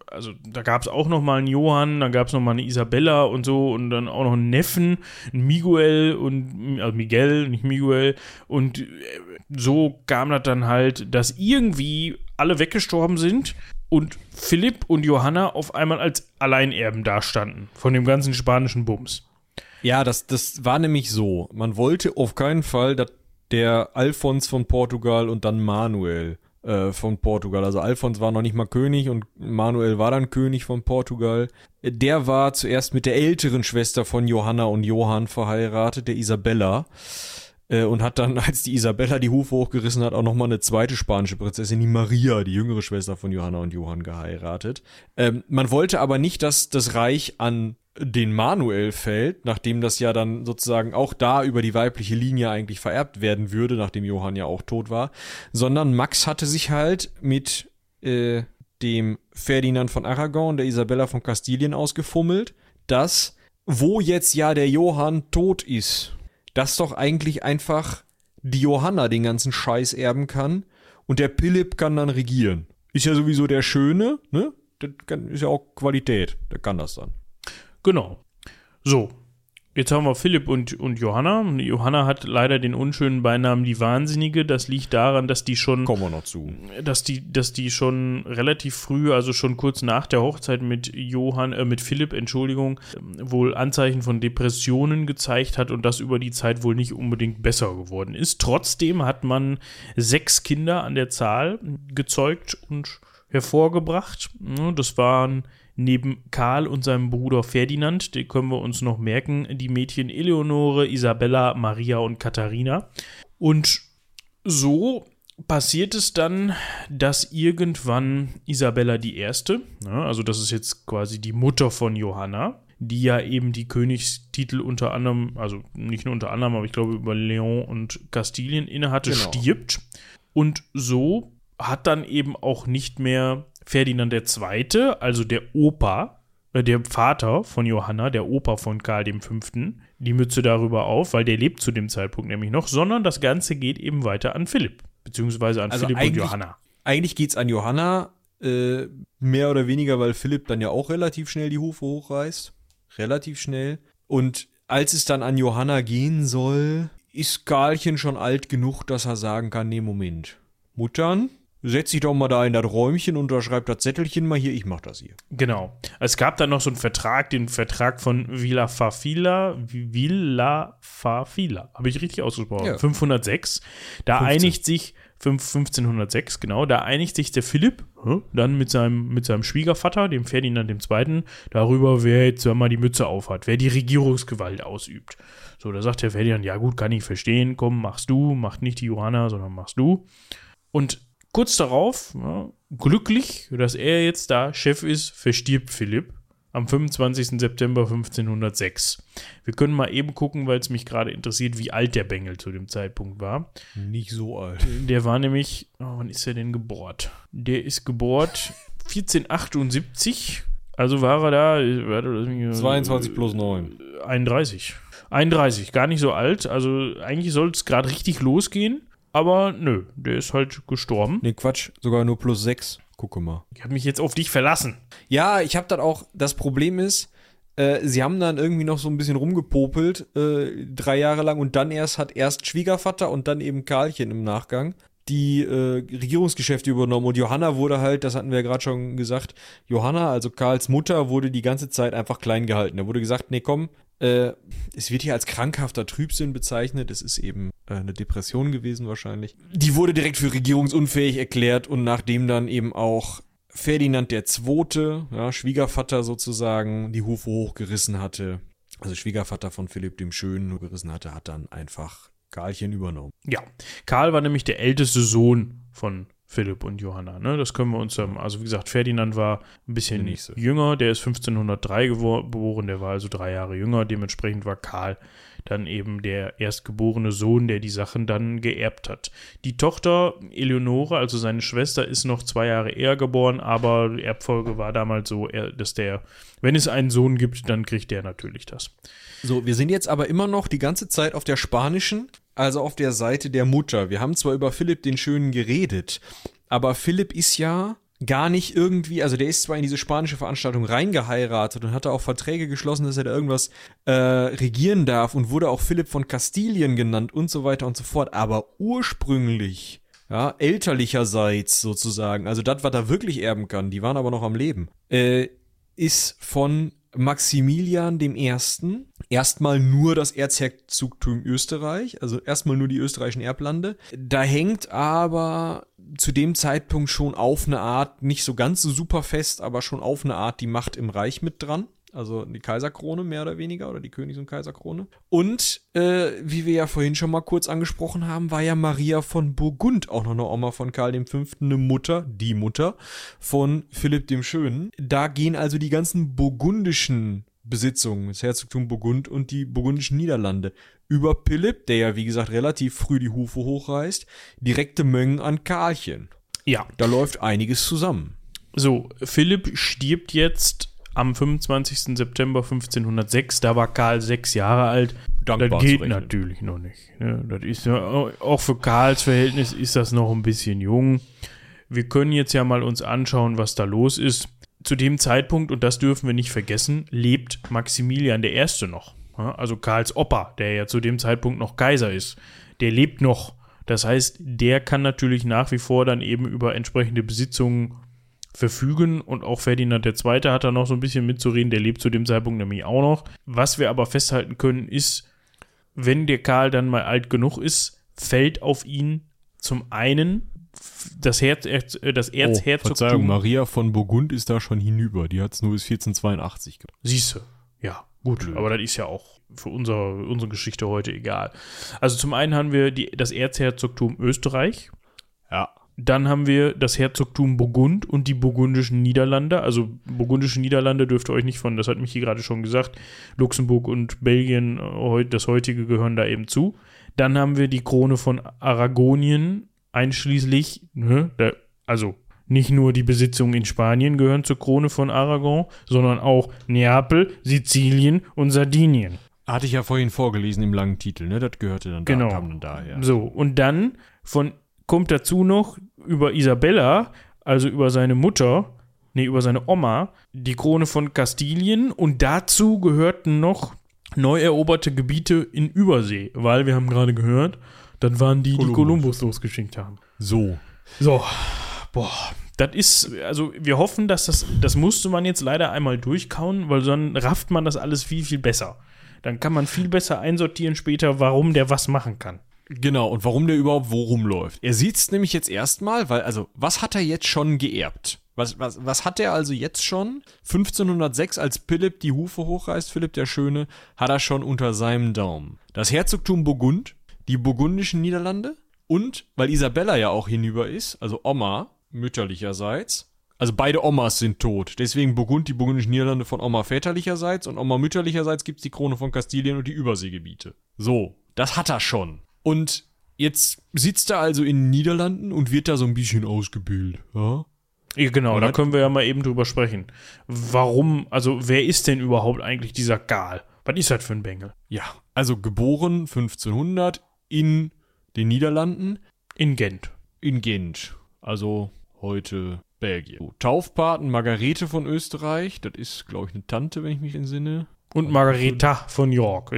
also da gab es auch noch mal einen Johann, dann gab es noch mal eine Isabella und so und dann auch noch einen Neffen, einen Miguel und, also Miguel, nicht Miguel. Und äh, so kam das dann halt, dass irgendwie alle weggestorben sind und Philipp und Johanna auf einmal als Alleinerben dastanden von dem ganzen spanischen Bums. Ja, das, das war nämlich so. Man wollte auf keinen Fall, dass der Alfons von Portugal und dann Manuel äh, von Portugal, also Alfons war noch nicht mal König und Manuel war dann König von Portugal. Der war zuerst mit der älteren Schwester von Johanna und Johann verheiratet, der Isabella. Äh, Und hat dann, als die Isabella die Hufe hochgerissen hat, auch nochmal eine zweite spanische Prinzessin, die Maria, die jüngere Schwester von Johanna und Johann, geheiratet. Ähm, man wollte aber nicht, dass das Reich an den Manuel fällt, nachdem das ja dann sozusagen auch da über die weibliche Linie eigentlich vererbt werden würde, nachdem Johann ja auch tot war, sondern Max hatte sich halt mit äh, dem Ferdinand von Aragon und der Isabella von Kastilien ausgefummelt, dass, wo jetzt ja der Johann tot ist, dass doch eigentlich einfach die Johanna den ganzen Scheiß erben kann und der Philipp kann dann regieren. Ist ja sowieso der Schöne, ne? Das ist ja auch Qualität, der kann das dann. Genau. So. Jetzt haben wir Philipp und, und Johanna. Johanna hat leider den unschönen Beinamen die Wahnsinnige. Das liegt daran, dass die schon, Kommen wir noch zu. dass die, dass die schon relativ früh, also schon kurz nach der Hochzeit mit Johann, äh, mit Philipp, Entschuldigung, wohl Anzeichen von Depressionen gezeigt hat und das über die Zeit wohl nicht unbedingt besser geworden ist. Trotzdem hat man sechs Kinder an der Zahl gezeugt und hervorgebracht. Das waren neben Karl und seinem Bruder Ferdinand, den können wir uns noch merken, die Mädchen Eleonore, Isabella, Maria und Katharina. Und so passiert es dann, dass irgendwann Isabella die Erste, ja, also das ist jetzt quasi die Mutter von Johanna, die ja eben die Königstitel unter anderem, also nicht nur unter anderem, aber ich glaube über Leon und Kastilien innehatte, Genau. stirbt. Und so hat dann eben auch nicht mehr Ferdinand II., also der Opa, äh, der Vater von Johanna, der Opa von Karl V., die Mütze darüber auf, weil der lebt zu dem Zeitpunkt nämlich noch, sondern das Ganze geht eben weiter an Philipp, beziehungsweise an Also Philipp und Johanna. Eigentlich geht's an Johanna, äh, mehr oder weniger, weil Philipp dann ja auch relativ schnell die Hufe hochreißt. Relativ schnell. Und als es dann an Johanna gehen soll, ist Karlchen schon alt genug, dass er sagen kann, nee, Moment. Muttern, setz dich doch mal da in das Räumchen, unterschreib das Zettelchen mal hier, ich mach das hier. Genau. Es gab dann noch so einen Vertrag, den Vertrag von Villa Fafila, Villa Fafila, habe ich richtig ausgesprochen? Ja. 506. Da 15. einigt sich, fünf- 1506, genau, da einigt sich der Philipp hä, dann mit seinem, mit seinem Schwiegervater, dem Ferdinand II., darüber, wer jetzt mal die Mütze aufhat, wer die Regierungsgewalt ausübt. So, da sagt der Ferdinand, ja gut, kann ich verstehen, komm, machst du, macht nicht die Johanna, sondern machst du. Und kurz darauf, ja, glücklich, dass er jetzt da Chef ist, verstirbt Philipp. am 25. September 1506. Wir können mal eben gucken, weil es mich gerade interessiert, wie alt der Bengel zu dem Zeitpunkt war. Nicht so alt. Der war nämlich, oh, wann ist er denn gebohrt? Der ist gebohrt 1478. Also war er da, warte, lass mich- 22 plus 9. 31. 31, gar nicht so alt. Also eigentlich soll es gerade richtig losgehen. Aber nö, der ist halt gestorben. Nee, Quatsch, sogar nur plus 6. Gucke mal. Ich habe mich jetzt auf dich verlassen. Ja, ich habe dann auch, das Problem ist, äh, sie haben dann irgendwie noch so ein bisschen rumgepopelt, äh, drei Jahre lang und dann erst hat erst Schwiegervater und dann eben Karlchen im Nachgang die äh, Regierungsgeschäfte übernommen und Johanna wurde halt, das hatten wir ja gerade schon gesagt, Johanna, also Karls Mutter, wurde die ganze Zeit einfach klein gehalten. Da wurde gesagt, nee, komm, äh, es wird hier als krankhafter Trübsinn bezeichnet. Es ist eben äh, eine Depression gewesen wahrscheinlich. Die wurde direkt für regierungsunfähig erklärt und nachdem dann eben auch Ferdinand II., ja, Schwiegervater sozusagen, die Hufe hochgerissen hatte, also Schwiegervater von Philipp dem Schönen gerissen hatte, hat dann einfach Karlchen übernommen. Ja, Karl war nämlich der älteste Sohn von Philipp und Johanna. Ne? Das können wir uns, also wie gesagt, Ferdinand war ein bisschen Der jünger, der ist 1503 gewor- geboren, der war also drei Jahre jünger, dementsprechend war Karl dann eben der erstgeborene Sohn, der die Sachen dann geerbt hat. Die Tochter Eleonore, also seine Schwester, ist noch zwei Jahre eher geboren, aber die Erbfolge war damals so, dass der, wenn es einen Sohn gibt, dann kriegt der natürlich das. So, wir sind jetzt aber immer noch die ganze Zeit auf der spanischen, also auf der Seite der Mutter. Wir haben zwar über Philipp den Schönen geredet, aber Philipp ist ja gar nicht irgendwie, also der ist zwar in diese spanische Veranstaltung reingeheiratet und hatte auch Verträge geschlossen, dass er da irgendwas äh, regieren darf und wurde auch Philipp von Kastilien genannt und so weiter und so fort, aber ursprünglich, ja, elterlicherseits sozusagen, also das, was er wirklich erben kann, die waren aber noch am Leben, äh, ist von Maximilian dem Ersten erstmal nur das Erzherzogtum Österreich, also erstmal nur die österreichischen Erblande. Da hängt aber zu dem Zeitpunkt schon auf eine Art, nicht so ganz so super fest, aber schon auf eine Art die Macht im Reich mit dran. Also die Kaiserkrone mehr oder weniger oder die Königs- und Kaiserkrone. Und äh, wie wir ja vorhin schon mal kurz angesprochen haben, war ja Maria von Burgund auch noch eine Oma von Karl V., eine Mutter, die Mutter von Philipp dem Schönen. Da gehen also die ganzen burgundischen Besitzungen, das Herzogtum Burgund und die burgundischen Niederlande über Philipp, der ja wie gesagt relativ früh die Hufe hochreißt, direkte Mengen an Karlchen. Ja, Da läuft einiges zusammen. So, Philipp stirbt jetzt am 25. September 1506. Da war Karl sechs Jahre alt. Dankbar das geht natürlich noch nicht. Ne? Das ist ja, auch für Karls Verhältnis ist das noch ein bisschen jung. Wir können jetzt ja mal uns anschauen, was da los ist. Zu dem Zeitpunkt, und das dürfen wir nicht vergessen, lebt Maximilian I. noch. Also Karls Opa, der ja zu dem Zeitpunkt noch Kaiser ist. Der lebt noch. Das heißt, der kann natürlich nach wie vor dann eben über entsprechende Besitzungen verfügen und auch Ferdinand II. hat da noch so ein bisschen mitzureden, der lebt zu dem Zeitpunkt nämlich auch noch. Was wir aber festhalten können, ist, wenn der Karl dann mal alt genug ist, fällt auf ihn zum einen das, Herz, äh, das Oh, Verzeihung, Erzherzogtum. Maria von Burgund ist da schon hinüber. Die hat es nur bis 1482 gemacht. Siehst du. Ja, gut. Aber das ist ja auch für unser, unsere Geschichte heute egal. Also zum einen haben wir die, das Erzherzogtum Österreich. Ja. Dann haben wir das Herzogtum Burgund und die burgundischen Niederlande. Also burgundische Niederlande dürft ihr euch nicht von, das hat Michi gerade schon gesagt, Luxemburg und Belgien, äh, das heutige gehören da eben zu. Dann haben wir die Krone von Aragonien, einschließlich, ne, da, also nicht nur die Besitzungen in Spanien gehören zur Krone von Aragon, sondern auch Neapel, Sizilien und Sardinien. Hatte ich ja vorhin vorgelesen im langen Titel, ne? Das gehörte dann Genau. da, kam dann daher. So, und dann von, kommt dazu noch über Isabella, also über seine Mutter, nee, über seine Oma, die Krone von Kastilien und dazu gehörten noch neu eroberte Gebiete in Übersee, weil wir haben gerade gehört, dann waren die, die Kolumbus. Kolumbus losgeschickt haben. So. So, boah, das ist, also wir hoffen, dass das, das musste man jetzt leider einmal durchkauen, weil dann rafft man das alles viel, viel besser. Dann kann man viel besser einsortieren später, warum der was machen kann. Genau, und warum der überhaupt wo rumläuft. Er sieht's nämlich jetzt erstmal, weil, also, was hat er jetzt schon geerbt? Was, was, was hat er also jetzt schon? 1506, als Philipp die Hufe hochreißt, Philipp der Schöne, hat er schon unter seinem Daumen. Das Herzogtum Burgund, die burgundischen Niederlande und, weil Isabella ja auch hinüber ist, also Oma, mütterlicherseits, Also beide Omas sind tot. Deswegen Burgund die burgundischen Niederlande von Oma väterlicherseits und Oma mütterlicherseits gibt's die Krone von Kastilien und die Überseegebiete. So, das hat er schon. Und jetzt sitzt er also in den Niederlanden und wird da so ein bisschen ausgebildet, ja? Ja, genau, Und da können wir ja mal eben drüber sprechen. Warum, also wer ist denn überhaupt eigentlich dieser Gal? Was ist das für ein Bengel? Ja, also geboren 1500 in den Niederlanden, In Gent. in Gent, also heute Belgien. So, Taufpaten Margarete von Österreich, das ist, glaube ich, eine Tante, wenn ich mich entsinne. Und Margareta von York.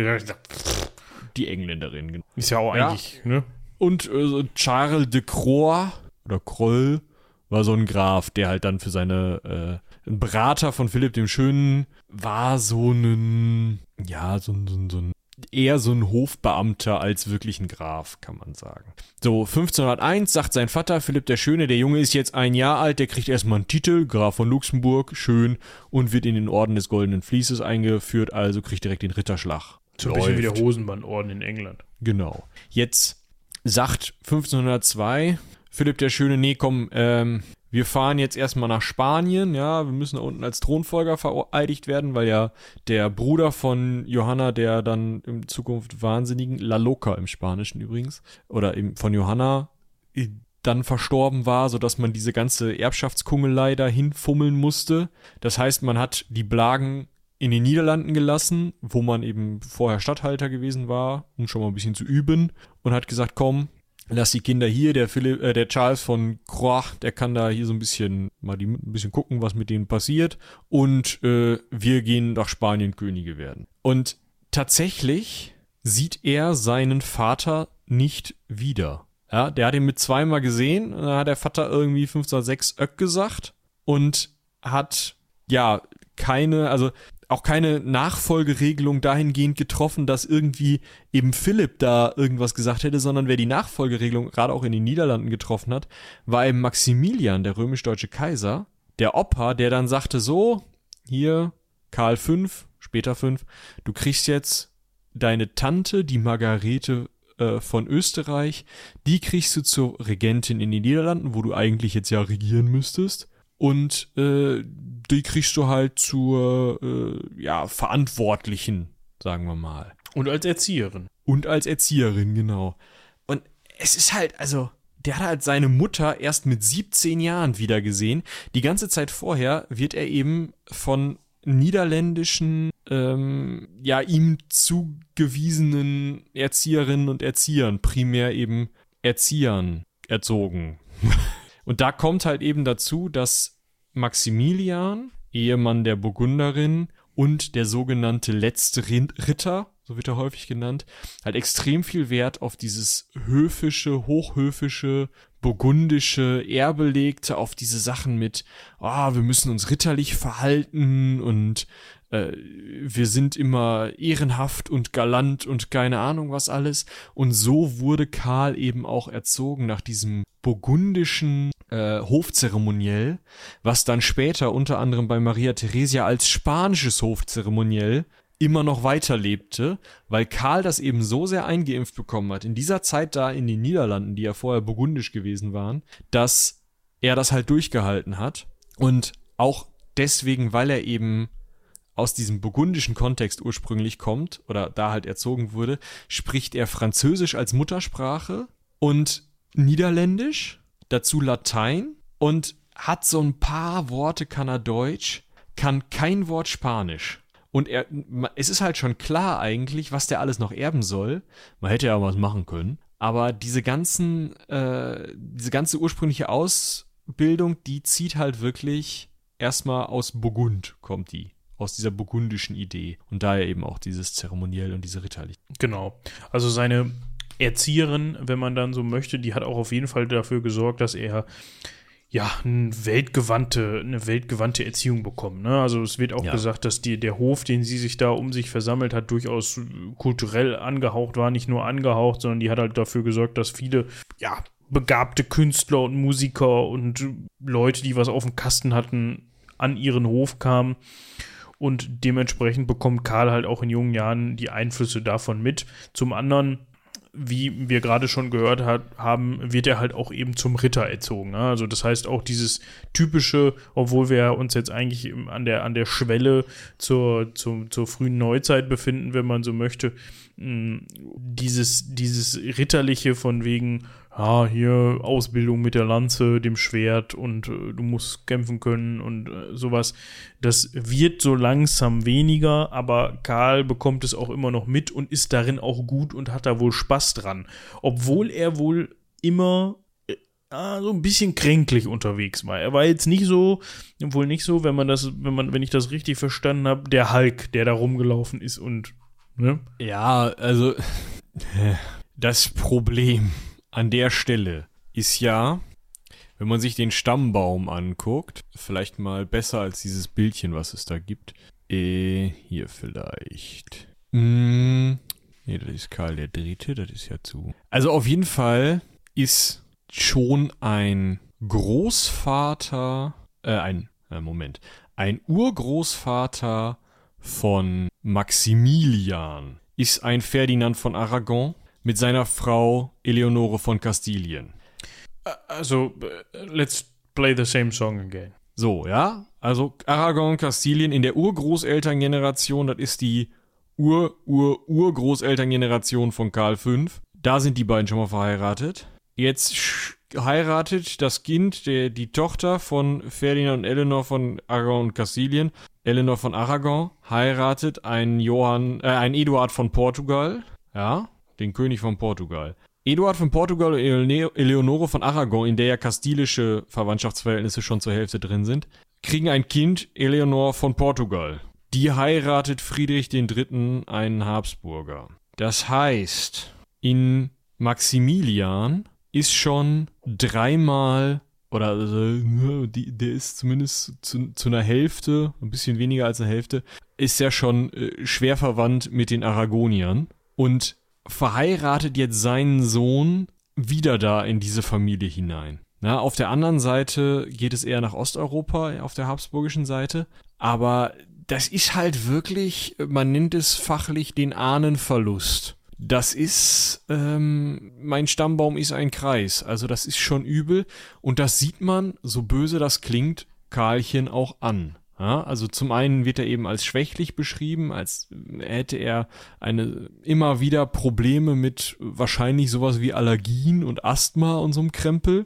Die Engländerin. genau. Ist ja auch Ja. eigentlich, ne? Und äh, Charles de Croix oder Kroll war so ein Graf, der halt dann für seine äh, ein Berater von Philipp dem Schönen war so ein ja so ein, so ein, so ein eher so ein Hofbeamter als wirklich ein Graf, kann man sagen. So 1501 sagt sein Vater Philipp der Schöne, der Junge ist jetzt ein Jahr alt, der kriegt erstmal einen Titel, Graf von Luxemburg, schön und wird in den Orden des Goldenen Vließes eingeführt, also kriegt direkt den Ritterschlag. So ein bisschen wie der Hosenbandorden in England. Genau. Jetzt sagt 1502 Philipp der Schöne, nee, komm, ähm, wir fahren jetzt erstmal nach Spanien, ja, wir müssen da unten als Thronfolger vereidigt werden, weil ja der Bruder von Johanna, der dann in Zukunft Wahnsinnigen, La Loca im Spanischen übrigens, oder eben von Johanna, dann verstorben war, sodass man diese ganze Erbschaftskungelei dahin fummeln musste. Das heißt, man hat die Blagen in den Niederlanden gelassen, wo man eben vorher Statthalter gewesen war, um schon mal ein bisschen zu üben und hat gesagt, komm, lass die Kinder hier, der Philipp, äh, der Charles von Croix, der kann da hier so ein bisschen mal die, ein bisschen gucken, was mit denen passiert und äh, wir gehen nach Spanien Könige werden. Und tatsächlich sieht er seinen Vater nicht wieder. Ja, der hat ihn mit zweimal gesehen, und dann hat der Vater irgendwie 1506 Öck gesagt und hat ja keine, also auch keine Nachfolgeregelung dahingehend getroffen, dass irgendwie eben Philipp da irgendwas gesagt hätte, sondern wer die Nachfolgeregelung gerade auch in den Niederlanden getroffen hat, war eben Maximilian, der römisch-deutsche Kaiser, der Opa, der dann sagte so, hier Karl V, später V, du kriegst jetzt deine Tante, die Margarete äh, von Österreich, die kriegst du zur Regentin in den Niederlanden, wo du eigentlich jetzt ja regieren müsstest. Und äh, die kriegst du halt zur äh, ja, Verantwortlichen, sagen wir mal. Und als Erzieherin. Und als Erzieherin, genau. Und es ist halt, also, der hat halt seine Mutter erst mit 17 Jahren wieder gesehen. Die ganze Zeit vorher wird er eben von niederländischen, ähm, ja, ihm zugewiesenen Erzieherinnen und Erziehern, primär eben Erziehern, erzogen. und da kommt halt eben dazu, dass Maximilian, Ehemann der Burgunderin und der sogenannte letzte Ritter, so wird er häufig genannt, halt extrem viel Wert auf dieses höfische, hochhöfische, burgundische Erbe legte, auf diese Sachen mit, ah, wir müssen uns ritterlich verhalten und äh, wir sind immer ehrenhaft und galant und keine Ahnung was alles. Und so wurde Karl eben auch erzogen nach diesem burgundischen äh, Hofzeremoniell, was dann später unter anderem bei Maria Theresia als spanisches Hofzeremoniell immer noch weiterlebte, weil Karl das eben so sehr eingeimpft bekommen hat, in dieser Zeit da in den Niederlanden, die ja vorher burgundisch gewesen waren, dass er das halt durchgehalten hat und auch deswegen, weil er eben aus diesem burgundischen Kontext ursprünglich kommt oder da halt erzogen wurde, spricht er Französisch als Muttersprache und Niederländisch, dazu Latein und hat so ein paar Worte kann er Deutsch, kann kein Wort Spanisch. Und er, es ist halt schon klar eigentlich, was der alles noch erben soll. Man hätte ja was machen können. Aber diese ganzen, äh, diese ganze ursprüngliche Ausbildung, die zieht halt wirklich erstmal aus Burgund, kommt die. Aus dieser burgundischen Idee. Und daher eben auch dieses Zeremoniell und diese Ritterlich. Genau. Also seine Erzieherin, wenn man dann so möchte, die hat auch auf jeden Fall dafür gesorgt, dass er ja eine weltgewandte, eine weltgewandte Erziehung bekommt. Ne? Also es wird auch Ja. gesagt, dass die, der Hof, den sie sich da um sich versammelt hat, durchaus kulturell angehaucht war, nicht nur angehaucht, sondern die hat halt dafür gesorgt, dass viele ja begabte Künstler und Musiker und Leute, die was auf dem Kasten hatten, an ihren Hof kamen. Und dementsprechend bekommt Karl halt auch in jungen Jahren die Einflüsse davon mit. Zum anderen wie wir gerade schon gehört hat, haben, wird er halt auch eben zum Ritter erzogen. Ne? Also das heißt auch dieses typische, obwohl wir uns jetzt eigentlich an der, an der Schwelle zur, zur, zur frühen Neuzeit befinden, wenn man so möchte, dieses, dieses Ritterliche von wegen, ja, hier Ausbildung mit der Lanze, dem Schwert und äh, du musst kämpfen können und äh, sowas. Das wird so langsam weniger, aber Karl bekommt es auch immer noch mit und ist darin auch gut und hat da wohl Spaß dran. Obwohl er wohl immer äh, so ein bisschen kränklich unterwegs war. Er war jetzt nicht so, wohl nicht so, wenn man das, wenn man, wenn ich das richtig verstanden habe, der Hulk, der da rumgelaufen ist und, ne? Ja, also das Problem an der Stelle ist ja, wenn man sich den Stammbaum anguckt, vielleicht mal besser als dieses Bildchen, was es da gibt. Äh, hier vielleicht. Hm, nee, das ist Karl der Dritte, das ist ja zu. Also auf jeden Fall ist schon ein Großvater, äh, ein, äh, Moment, ein Urgroßvater von Maximilian ist ein Ferdinand von Aragon mit seiner Frau Eleonore von Kastilien. Also, äh, let's play the same song again. So, ja. Also Aragon, Kastilien in der Urgroßelterngeneration, das ist die Ur-Ur-Urgroßelterngeneration von Karl V. Da sind die beiden schon mal verheiratet. Jetzt heiratet das Kind, der, die Tochter von Ferdinand und Eleanor von Aragon und Kastilien. Eleanor von Aragon heiratet einen Johann, äh, einen Eduard von Portugal. Ja, den König von Portugal. Eduard von Portugal und Eleonore von Aragon, in der ja kastilische Verwandtschaftsverhältnisse schon zur Hälfte drin sind, kriegen ein Kind, Eleonore von Portugal. Die heiratet Friedrich III., einen Habsburger. Das heißt, in Maximilian ist schon dreimal oder also, der ist zumindest zu, zu, einer Hälfte, ein bisschen weniger als eine Hälfte, ist ja schon äh, schwer verwandt mit den Aragoniern. Und verheiratet jetzt seinen Sohn wieder da in diese Familie hinein. Na, auf der anderen Seite geht es eher nach Osteuropa, auf der habsburgischen Seite. Aber das ist halt wirklich, man nennt es fachlich den Ahnenverlust. Das ist, ähm, mein Stammbaum ist ein Kreis. Also das ist schon übel. Und das sieht man, so böse das klingt, Karlchen auch an. Ja, also zum einen wird er eben als schwächlich beschrieben, als hätte er eine immer wieder Probleme mit wahrscheinlich sowas wie Allergien und Asthma und so einem Krempel.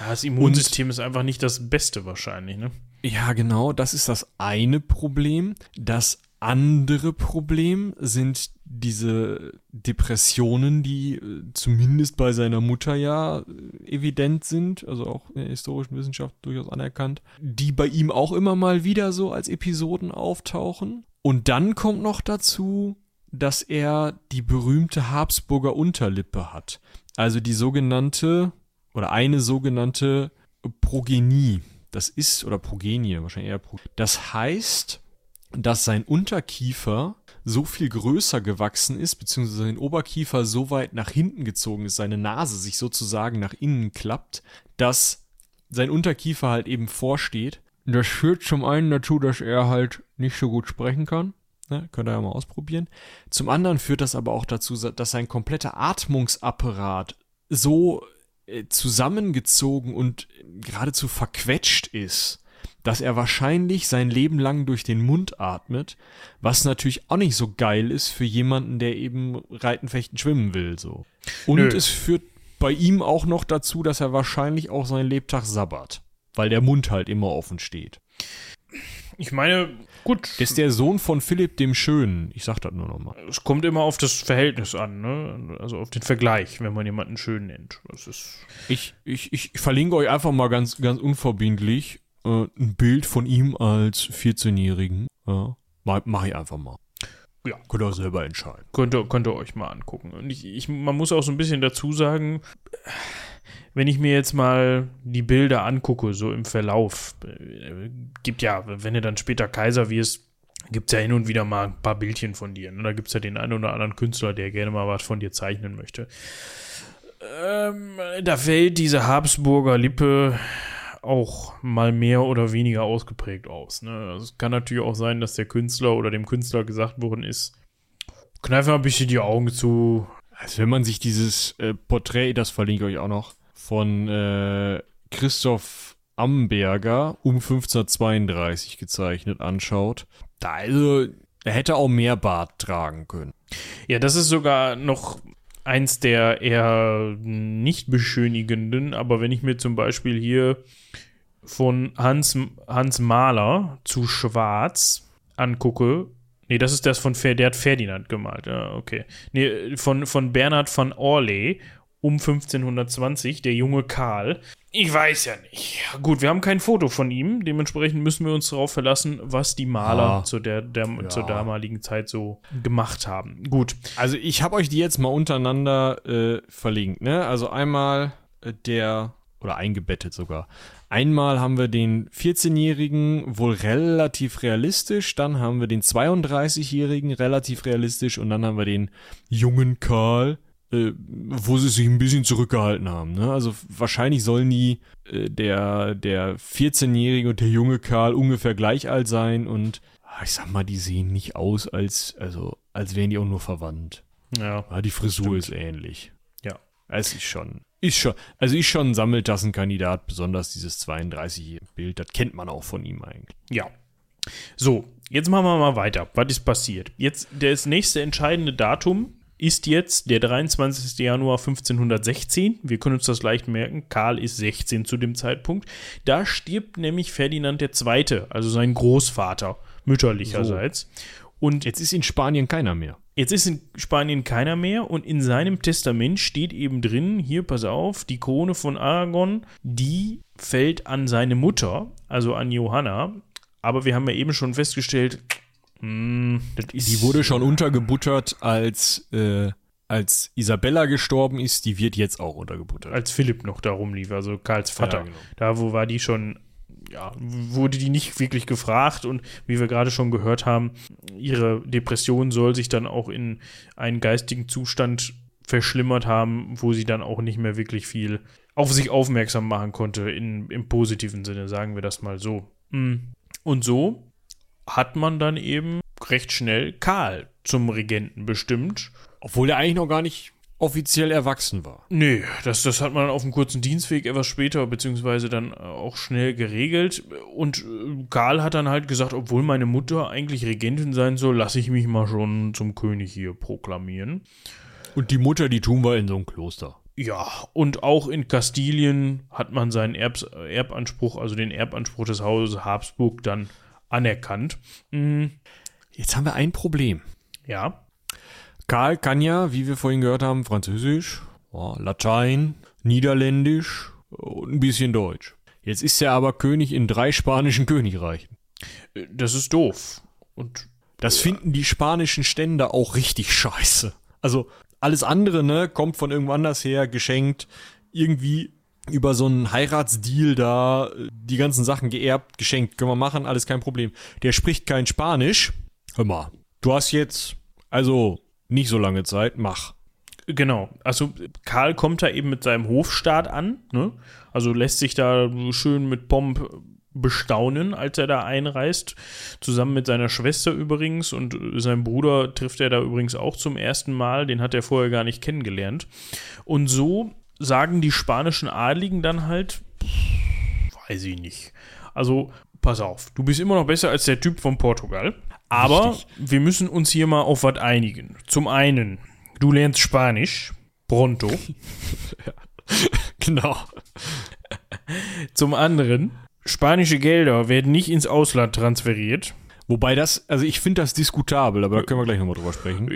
Ja, das Immunsystem und, ist einfach nicht das Beste wahrscheinlich, ne? Ja, genau, das ist das eine Problem. Das andere Problem sind diese Depressionen, die äh, zumindest bei seiner Mutter ja äh, evident sind, also auch in der historischen Wissenschaft durchaus anerkannt, die bei ihm auch immer mal wieder so als Episoden auftauchen. Und dann kommt noch dazu, dass er die berühmte Habsburger Unterlippe hat. Also die sogenannte oder eine sogenannte Progenie. Das ist, oder Progenie, wahrscheinlich eher Progenie. Das heißt, dass sein Unterkiefer so viel größer gewachsen ist, beziehungsweise sein Oberkiefer so weit nach hinten gezogen ist, seine Nase sich sozusagen nach innen klappt, dass sein Unterkiefer halt eben vorsteht. Das führt zum einen dazu, dass er halt nicht so gut sprechen kann. Ne, könnt ihr ja mal ausprobieren. Zum anderen führt das aber auch dazu, dass sein kompletter Atmungsapparat so äh, zusammengezogen und geradezu verquetscht ist, dass er wahrscheinlich sein Leben lang durch den Mund atmet, was natürlich auch nicht so geil ist für jemanden, der eben Reiten, Fechten, Schwimmen will, so. Und Nö. es führt bei ihm auch noch dazu, dass er wahrscheinlich auch seinen Lebtag sabbert, weil der Mund halt immer offen steht. Ich meine, gut. Das ist der Sohn von Philipp dem Schönen. Ich sag das nur nochmal. Es kommt immer auf das Verhältnis an, ne? Also auf den Vergleich, wenn man jemanden schön nennt. Das ist ich, ich, ich verlinke euch einfach mal ganz, ganz unverbindlich äh, ein Bild von ihm als 14-Jährigen. Ja, mach ich einfach mal. Ja. Könnt ihr auch selber entscheiden. Könnt ihr, könnt ihr euch mal angucken. Und ich, ich, man muss auch so ein bisschen dazu sagen, wenn ich mir jetzt mal die Bilder angucke, so im Verlauf, äh, gibt ja, wenn du dann später Kaiser wirst, gibt es ja hin und wieder mal ein paar Bildchen von dir. Ne? Da gibt es ja den einen oder anderen Künstler, der gerne mal was von dir zeichnen möchte. Ähm, da fällt diese Habsburger Lippe auch mal mehr oder weniger ausgeprägt aus. Ne? Also es kann natürlich auch sein, dass der Künstler oder dem Künstler gesagt worden ist, kneif mal ein bisschen die Augen zu. Also wenn man sich dieses äh, Porträt, das verlinke ich euch auch noch, von äh, Christoph Amberger um 1532 gezeichnet anschaut, da also, er hätte auch mehr Bart tragen können. Ja, das ist sogar noch eins der eher nicht beschönigenden, aber wenn ich mir zum Beispiel hier von Hans, Hans Mahler zu Schwarz angucke, nee, das ist das von, der hat Ferdinand gemalt, ja, okay. Nee, von, von Bernhard von Orley um 1520, der junge Karl. Ich weiß ja nicht. Gut, wir haben kein Foto von ihm, dementsprechend müssen wir uns darauf verlassen, was die Maler Ah. zu der, der Ja. zur damaligen Zeit so gemacht haben. Gut, Also ich habe euch die jetzt mal untereinander äh, verlinkt, ne? Also einmal äh, der, oder eingebettet sogar. Einmal haben wir den 14-Jährigen wohl relativ realistisch, dann haben wir den 32-Jährigen relativ realistisch und dann haben wir den jungen Karl, äh, wo sie sich ein bisschen zurückgehalten haben. Ne? Also wahrscheinlich sollen die äh, der, der 14-Jährige und der junge Karl ungefähr gleich alt sein und ah, ich sag mal, die sehen nicht aus, als, also, als wären die auch nur verwandt. ja. Ja, die Frisur ist ähnlich. Ja. Es ist schon. Ist schon. Also ist schon ein Sammeltassenkandidat, besonders dieses 32 Bild, das kennt man auch von ihm eigentlich. Ja. So, jetzt machen wir mal weiter. Was ist passiert? Jetzt, das nächste entscheidende Datum ist jetzt der 23. Januar 1516. Wir können uns das leicht merken. Karl ist 16 zu dem Zeitpunkt. Da stirbt nämlich Ferdinand II., also sein Großvater, mütterlicherseits. Und Jetzt ist in Spanien keiner mehr. Jetzt ist in Spanien keiner mehr und in seinem Testament steht eben drin, hier, pass auf, die Krone von Aragon, die fällt an seine Mutter, also an Johanna. Aber wir haben ja eben schon festgestellt, hm, ist. Die wurde schon untergebuttert, als, äh, als Isabella gestorben ist. Die wird jetzt auch untergebuttert. als Philipp noch da rumlief, also Karls Vater. Ja, genau. Da, wo war die schon, ja, wurde die nicht wirklich gefragt und wie wir gerade schon gehört haben, ihre Depression soll sich dann auch in einen geistigen Zustand verschlimmert haben, wo sie dann auch nicht mehr wirklich viel auf sich aufmerksam machen konnte, in, im positiven Sinne, sagen wir das mal so. Mm. Und so hat man dann eben recht schnell Karl zum Regenten bestimmt. Obwohl er eigentlich noch gar nicht offiziell erwachsen war. Nee, das, das hat man auf dem kurzen Dienstweg etwas später, beziehungsweise dann äh, auch schnell geregelt. Und äh, Karl hat dann halt gesagt, obwohl meine Mutter eigentlich Regentin sein soll, lasse ich mich mal schon zum König hier proklamieren. Und die Mutter, die tun wir in so einem Kloster. Ja, und auch in Kastilien hat man seinen Erbs, Erbanspruch, also den Erbanspruch des Hauses Habsburg dann anerkannt. Mm, Jetzt haben wir ein Problem. ja, Karl kann ja, wie wir vorhin gehört haben, Französisch, ja, Latein, Niederländisch und ein bisschen Deutsch. Jetzt ist er aber König in drei spanischen Königreichen. äh, das ist doof. Und Das finden die spanischen Stände auch richtig scheiße. Also alles andere, ne, kommt von irgendwo anders her, geschenkt, irgendwie über so einen Heiratsdeal da, äh, die ganzen Sachen geerbt, geschenkt, können wir machen, alles kein Problem. Der spricht kein Spanisch. Hör mal, du hast jetzt, also nicht so lange Zeit, mach. Genau, also Karl kommt da eben mit seinem Hofstaat an, ne? Also lässt sich da schön mit Pomp bestaunen, als er da einreist, zusammen mit seiner Schwester übrigens und seinem Bruder trifft er da übrigens auch zum ersten Mal, den hat er vorher gar nicht kennengelernt. Und so sagen die spanischen Adligen dann halt, pff, weiß ich nicht. Also pass auf, du bist immer noch besser als der Typ von Portugal, aber Richtig. wir müssen uns hier mal auf was einigen. Zum einen, du lernst Spanisch, pronto. Genau. Zum anderen, spanische Gelder werden nicht ins Ausland transferiert. Wobei das, also ich finde das diskutabel, aber da können wir gleich nochmal drüber sprechen.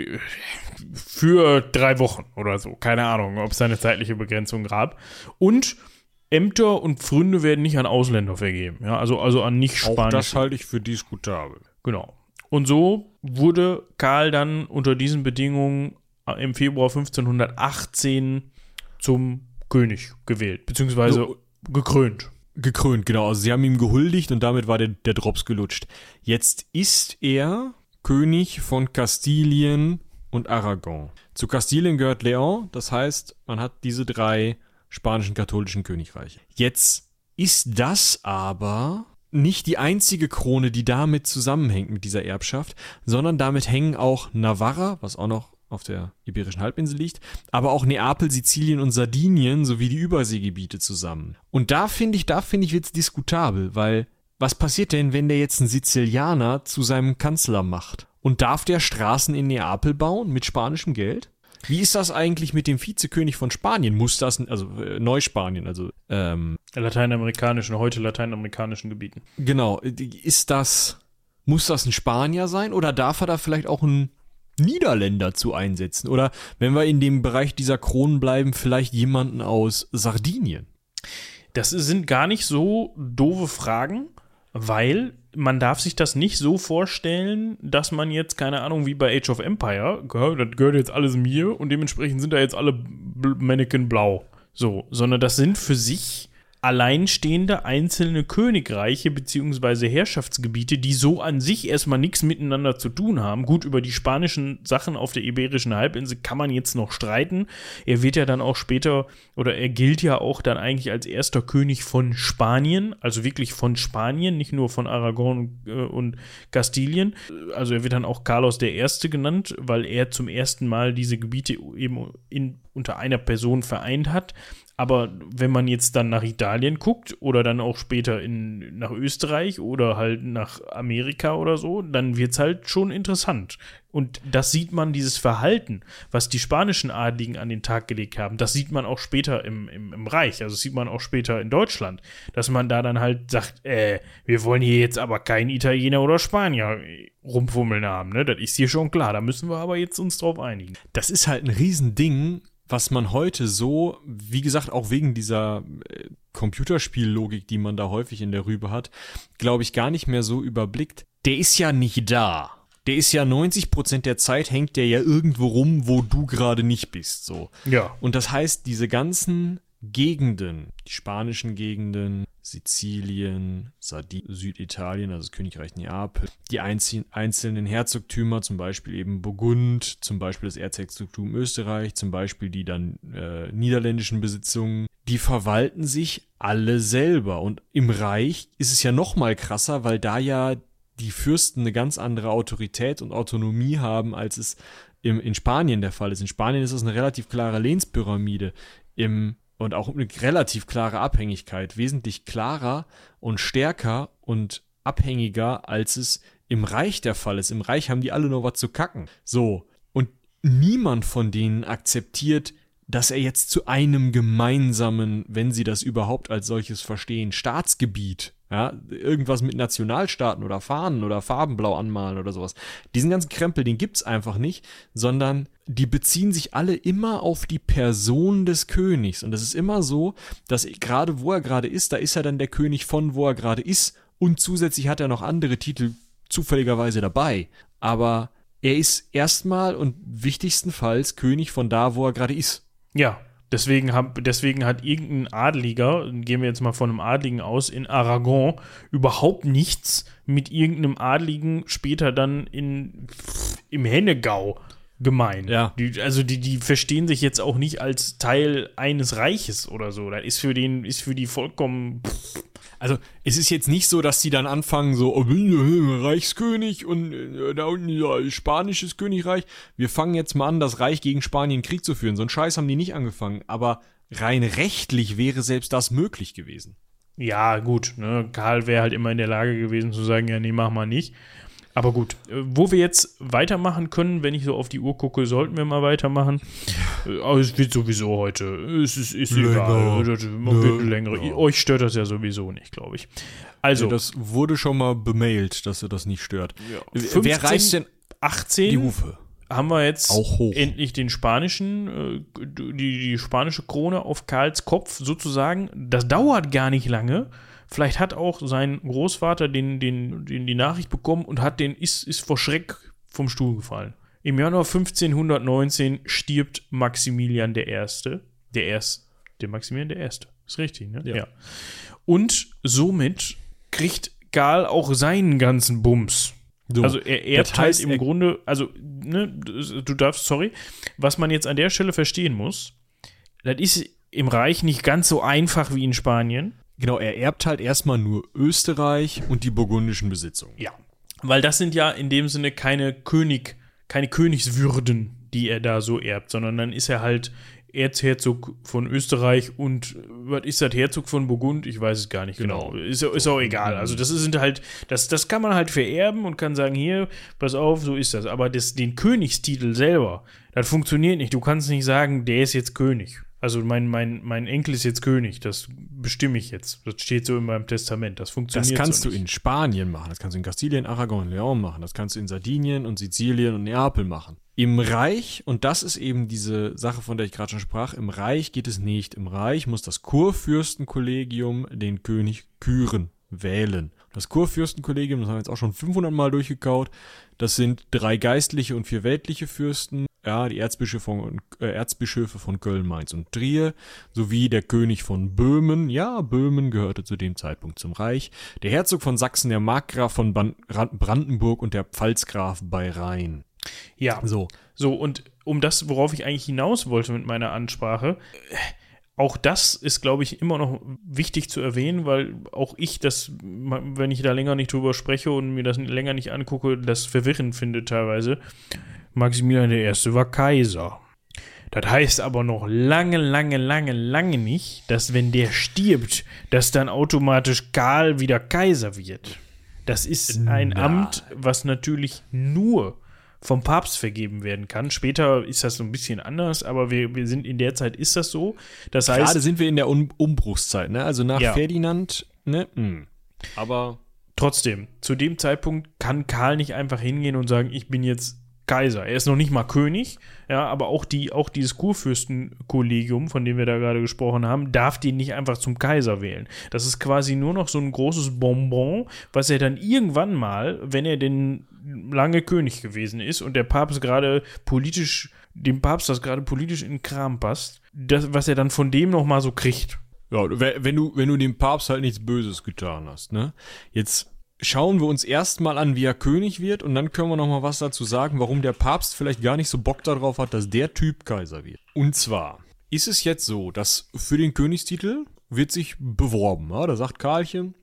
Für drei Wochen oder so. Keine Ahnung, ob es da eine zeitliche Begrenzung gab. Und Ämter und Pfründe werden nicht an Ausländer vergeben. Ja, also, also an nicht Auch spanische. das halte ich für diskutabel. Genau. Und so wurde Karl dann unter diesen Bedingungen im Februar 1518 zum König gewählt, beziehungsweise So. gekrönt. Gekrönt, genau. Also sie haben ihm gehuldigt und damit war der, der Drops gelutscht. Jetzt ist er König von Kastilien und Aragon. Zu Kastilien gehört Leon, das heißt, man hat diese drei spanischen katholischen Königreiche. Jetzt ist das aber nicht die einzige Krone, die damit zusammenhängt mit dieser Erbschaft, sondern damit hängen auch Navarra, was auch noch auf der Iberischen Halbinsel liegt, aber auch Neapel, Sizilien und Sardinien sowie die Überseegebiete zusammen. Und da finde ich, da finde ich wird's diskutabel, weil was passiert denn, wenn der jetzt einen Sizilianer zu seinem Kanzler macht? Und darf der Straßen in Neapel bauen mit spanischem Geld? Wie ist das eigentlich mit dem Vizekönig von Spanien? Muss das, also äh, Neuspanien, also ähm, Lateinamerikanischen, heute lateinamerikanischen Gebieten. genau, ist das, muss das ein Spanier sein oder darf er da vielleicht auch ein Niederländer zu einsetzen? Oder wenn wir in dem Bereich dieser Kronen bleiben, vielleicht jemanden aus Sardinien? Das sind gar nicht so doofe Fragen, weil man darf sich das nicht so vorstellen, dass man jetzt, keine Ahnung, wie bei Age of Empire, gehört, das gehört jetzt alles mir und dementsprechend sind da jetzt alle Mannequin blau. So, sondern das sind für sich alleinstehende einzelne Königreiche beziehungsweise Herrschaftsgebiete, die so an sich erstmal nichts miteinander zu tun haben. Gut, über die spanischen Sachen auf der Iberischen Halbinsel kann man jetzt noch streiten. Er wird ja dann auch später, oder er gilt ja auch dann eigentlich als erster König von Spanien, also wirklich von Spanien, nicht nur von Aragon äh, und Kastilien. Also er wird dann auch Carlos I. genannt, weil er zum ersten Mal diese Gebiete eben in, unter einer Person vereint hat. Aber wenn man jetzt dann nach Italien guckt oder dann auch später in, nach Österreich oder halt nach Amerika oder so, dann wird es halt schon interessant. Und das sieht man, dieses Verhalten, was die spanischen Adligen an den Tag gelegt haben, das sieht man auch später im, im, im Reich, also das sieht man auch später in Deutschland, dass man da dann halt sagt, äh, wir wollen hier jetzt aber keinen Italiener oder Spanier rumfummeln haben, ne? Das ist hier schon klar, da müssen wir aber jetzt uns drauf einigen. Das ist halt ein Riesending, was man heute so, wie gesagt, auch wegen dieser äh, Computerspiellogik, die man da häufig in der Rübe hat, glaube ich, gar nicht mehr so überblickt. Der ist ja nicht da. Der ist ja 90% der Zeit hängt der ja irgendwo rum, wo du gerade nicht bist, so. Ja. Und das heißt, diese ganzen Gegenden, die spanischen Gegenden, Sizilien, Sardi Süditalien, also das Königreich Neapel, die einzelnen, Herzogtümer, zum Beispiel eben Burgund, zum Beispiel das Erzherzogtum Österreich, zum Beispiel die dann äh, niederländischen Besitzungen, die verwalten sich alle selber. Und im Reich ist es ja noch mal krasser, weil da ja die Fürsten eine ganz andere Autorität und Autonomie haben, als es im, in Spanien der Fall ist. In Spanien ist es eine relativ klare Lehnspyramide. Im und auch eine relativ klare Abhängigkeit, wesentlich klarer und stärker und abhängiger, als es im Reich der Fall ist. Im Reich haben die alle noch was zu kacken. So. Und niemand von denen akzeptiert, dass er jetzt zu einem gemeinsamen, wenn sie das überhaupt als solches verstehen, Staatsgebiet, ja, irgendwas mit Nationalstaaten oder Fahnen oder Farbenblau anmalen oder sowas. Diesen ganzen Krempel, den gibt's einfach nicht, sondern die beziehen sich alle immer auf die Person des Königs. Und es ist immer so, dass gerade wo er gerade ist, da ist er dann der König von wo er gerade ist. Und zusätzlich hat er noch andere Titel zufälligerweise dabei. Aber er ist erstmal und wichtigstenfalls König von da, wo er gerade ist. Ja, deswegen, hab, deswegen hat irgendein Adliger, gehen wir jetzt mal von einem Adligen aus, in Aragon überhaupt nichts mit irgendeinem Adligen später dann in, im Hennegau gemein. Ja. Die, also die, die verstehen sich jetzt auch nicht als Teil eines Reiches oder so. Das ist für den, ist für die vollkommen. Also es ist jetzt nicht so, dass die dann anfangen so oh, Reichskönig und äh, da unten ja, spanisches Königreich. Wir fangen jetzt mal an, das Reich gegen Spanien Krieg zu führen. So einen Scheiß haben die nicht angefangen. Aber rein rechtlich wäre selbst das möglich gewesen. Ja, gut, ne? Karl wäre halt immer in der Lage gewesen zu sagen, ja, nee, mach mal nicht. Aber gut, äh, wo wir jetzt weitermachen können, wenn ich so auf die Uhr gucke, sollten wir mal weitermachen. Äh, Aber es wird sowieso heute. Es ist, ist egal. Eine längere. Euch stört das ja sowieso nicht, glaube ich. Also, Ja, das wurde schon mal bemailt, dass er das nicht stört. Wer 15, reißt denn 18 die Hufe? haben wir jetzt endlich den spanischen, äh, die, die spanische Krone auf Karls Kopf sozusagen. Das dauert gar nicht lange. Vielleicht hat auch sein Großvater den, den, den die Nachricht bekommen und hat den, ist, ist vor Schreck vom Stuhl gefallen. Im Januar 1519 stirbt Maximilian der Erste. Der Erste. Der Maximilian der Erste. Ist richtig, ne? Ja. Und somit kriegt Karl auch seinen ganzen Bums. So, also er erbt das halt heißt, im Grunde, also, ne, du darfst, sorry, was man jetzt an der Stelle verstehen muss, das ist im Reich nicht ganz so einfach wie in Spanien. Genau, er erbt halt erstmal nur Österreich und die burgundischen Besitzungen. Ja. Weil das sind ja in dem Sinne keine König, keine Königswürden, die er da so erbt, sondern dann ist er halt Erzherzog von Österreich und was ist das, Herzog von Burgund? Ich weiß es gar nicht genau. genau. Ist, ist auch egal. Also das sind halt, das, das kann man halt vererben und kann sagen, hier, pass auf, so ist das. Aber das, den Königstitel selber, das funktioniert nicht. Du kannst nicht sagen, der ist jetzt König. Also mein, mein, mein Enkel ist jetzt König, das bestimme ich jetzt. Das steht so in meinem Testament. Das funktioniert. Das kannst so du in Spanien machen, das kannst du in Kastilien, Aragon, Leon machen, das kannst du in Sardinien und Sizilien und Neapel machen. Im Reich, und das ist eben diese Sache, von der ich gerade schon sprach, im Reich geht es nicht. Im Reich muss das Kurfürstenkollegium den König küren, wählen. Das Kurfürstenkollegium, das haben wir jetzt auch schon 500 Mal durchgekaut, das sind drei geistliche und vier weltliche Fürsten, ja, die Erzbischöfe von, äh, Erzbischöfe von Köln, Mainz und Trier, sowie der König von Böhmen, ja, Böhmen gehörte zu dem Zeitpunkt zum Reich, der Herzog von Sachsen, der Markgraf von Brandenburg und der Pfalzgraf bei Rhein. Ja. So. So, und um das, worauf ich eigentlich hinaus wollte mit meiner Ansprache, auch das ist, glaube ich, immer noch wichtig zu erwähnen, weil auch ich das, wenn ich da länger nicht drüber spreche und mir das länger nicht angucke, das verwirrend finde teilweise. Maximilian I. war Kaiser. Das heißt aber noch lange, lange, lange, lange nicht, dass wenn der stirbt, dass dann automatisch Karl wieder Kaiser wird. Das ist ein Na. Amt, was natürlich nur vom Papst vergeben werden kann. Später ist das so ein bisschen anders, aber wir, wir sind in der Zeit ist das so. Das heißt, Gerade sind wir in der um Umbruchszeit, ne? Also nach ja. Ferdinand, ne? Mhm. Aber trotzdem, zu dem Zeitpunkt kann Karl nicht einfach hingehen und sagen, ich bin jetzt Kaiser. Er ist noch nicht mal König, ja, aber auch, die, auch dieses Kurfürstenkollegium, von dem wir da gerade gesprochen haben, darf den nicht einfach zum Kaiser wählen. Das ist quasi nur noch so ein großes Bonbon, was er dann irgendwann mal, wenn er denn lange König gewesen ist und der Papst gerade politisch, dem Papst das gerade politisch in den Kram passt, das, was er dann von dem noch mal so kriegt. Ja, wenn du, wenn du dem Papst halt nichts Böses getan hast, ne? Jetzt schauen wir uns erstmal an, wie er König wird und dann können wir noch mal was dazu sagen, warum der Papst vielleicht gar nicht so Bock darauf hat, dass der Typ Kaiser wird. Und zwar ist es jetzt so, dass für den Königstitel wird sich beworben. Ja? Da sagt Karlchen,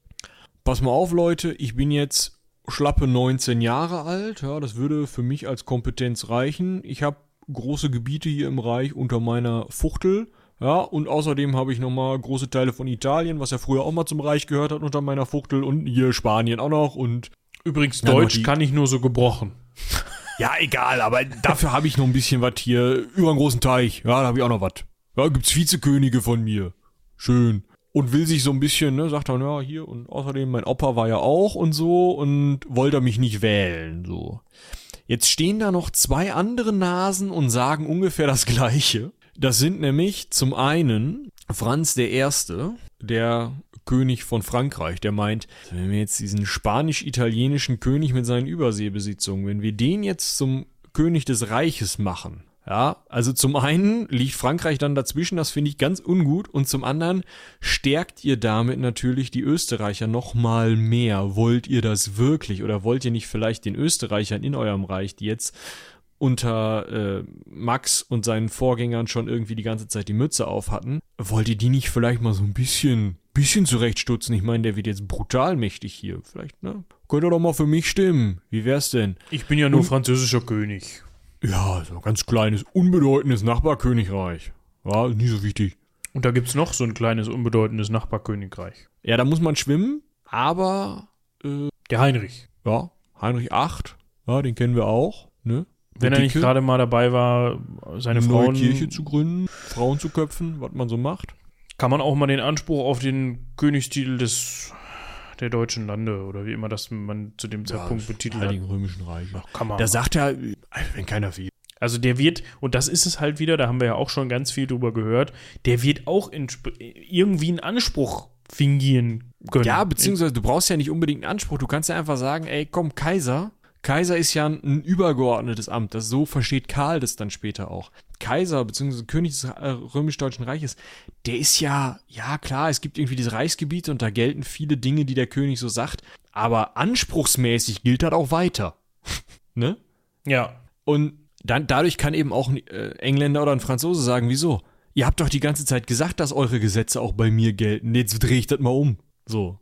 pass mal auf Leute, ich bin jetzt schlappe 19 Jahre alt. Ja, das würde für mich als Kompetenz reichen. Ich habe große Gebiete hier im Reich unter meiner Fuchtel. Ja, und außerdem habe ich nochmal große Teile von Italien, was ja früher auch mal zum Reich gehört hat, unter meiner Fuchtel und hier Spanien auch noch und. Übrigens, ja, Deutsch kann ich nur so gebrochen. ja, egal, aber dafür habe ich noch ein bisschen was hier über einen großen Teich. Ja, da habe ich auch noch was. Ja, gibt's Vizekönige von mir. Schön. Und will sich so ein bisschen, ne, sagt dann, ja, hier und außerdem mein Opa war ja auch und so und wollte mich nicht wählen, so. Jetzt stehen da noch zwei andere Nasen und sagen ungefähr das Gleiche. Das sind nämlich zum einen Franz der Erste, der König von Frankreich, der meint, wenn wir jetzt diesen spanisch-italienischen König mit seinen Überseebesitzungen, wenn wir den jetzt zum König des Reiches machen, ja, also zum einen liegt Frankreich dann dazwischen, das finde ich ganz ungut, und zum anderen stärkt ihr damit natürlich die Österreicher noch mal mehr. Wollt ihr das wirklich oder wollt ihr nicht vielleicht den Österreichern in eurem Reich, die jetzt unter äh, Max und seinen Vorgängern schon irgendwie die ganze Zeit die Mütze auf hatten, wollt ihr die nicht vielleicht mal so ein bisschen, bisschen zurechtstutzen? Ich meine, der wird jetzt brutal mächtig hier. Vielleicht, ne? Könnt ihr doch mal für mich stimmen. Wie wär's denn? Ich bin ja nur und, französischer König. Ja, so ein ganz kleines, unbedeutendes Nachbarkönigreich. Ja, nie so wichtig. Und da gibt's noch so ein kleines, unbedeutendes Nachbarkönigreich. Ja, da muss man schwimmen, aber äh, der Heinrich. Ja, Heinrich VIII, ja, den kennen wir auch, ne? Wenn er nicht gerade mal dabei war, seine eine Frauen. Neue Kirche zu gründen, Frauen zu köpfen, was man so macht. Kann man auch mal den Anspruch auf den Königstitel des der deutschen Lande oder wie immer das man zu dem Zeitpunkt ja, betitelt hat. Römischen Reich. Ach, kann man. Da sagt er, wenn keiner will. Also der wird, und das ist es halt wieder, da haben wir ja auch schon ganz viel drüber gehört, der wird auch in, irgendwie einen Anspruch fingieren können. Ja, beziehungsweise du brauchst ja nicht unbedingt einen Anspruch, du kannst ja einfach sagen, ey, komm, Kaiser, Kaiser ist ja ein, übergeordnetes Amt. Das, so versteht Karl das dann später auch. Kaiser bzw. König des äh, römisch-deutschen Reiches, der ist ja, ja klar, es gibt irgendwie diese Reichsgebiete und da gelten viele Dinge, die der König so sagt, aber anspruchsmäßig gilt das auch weiter. ne? Ja. Und dann, dadurch kann eben auch ein äh, Engländer oder ein Franzose sagen, wieso? Ihr habt doch die ganze Zeit gesagt, dass eure Gesetze auch bei mir gelten. Jetzt drehe ich das mal um. So.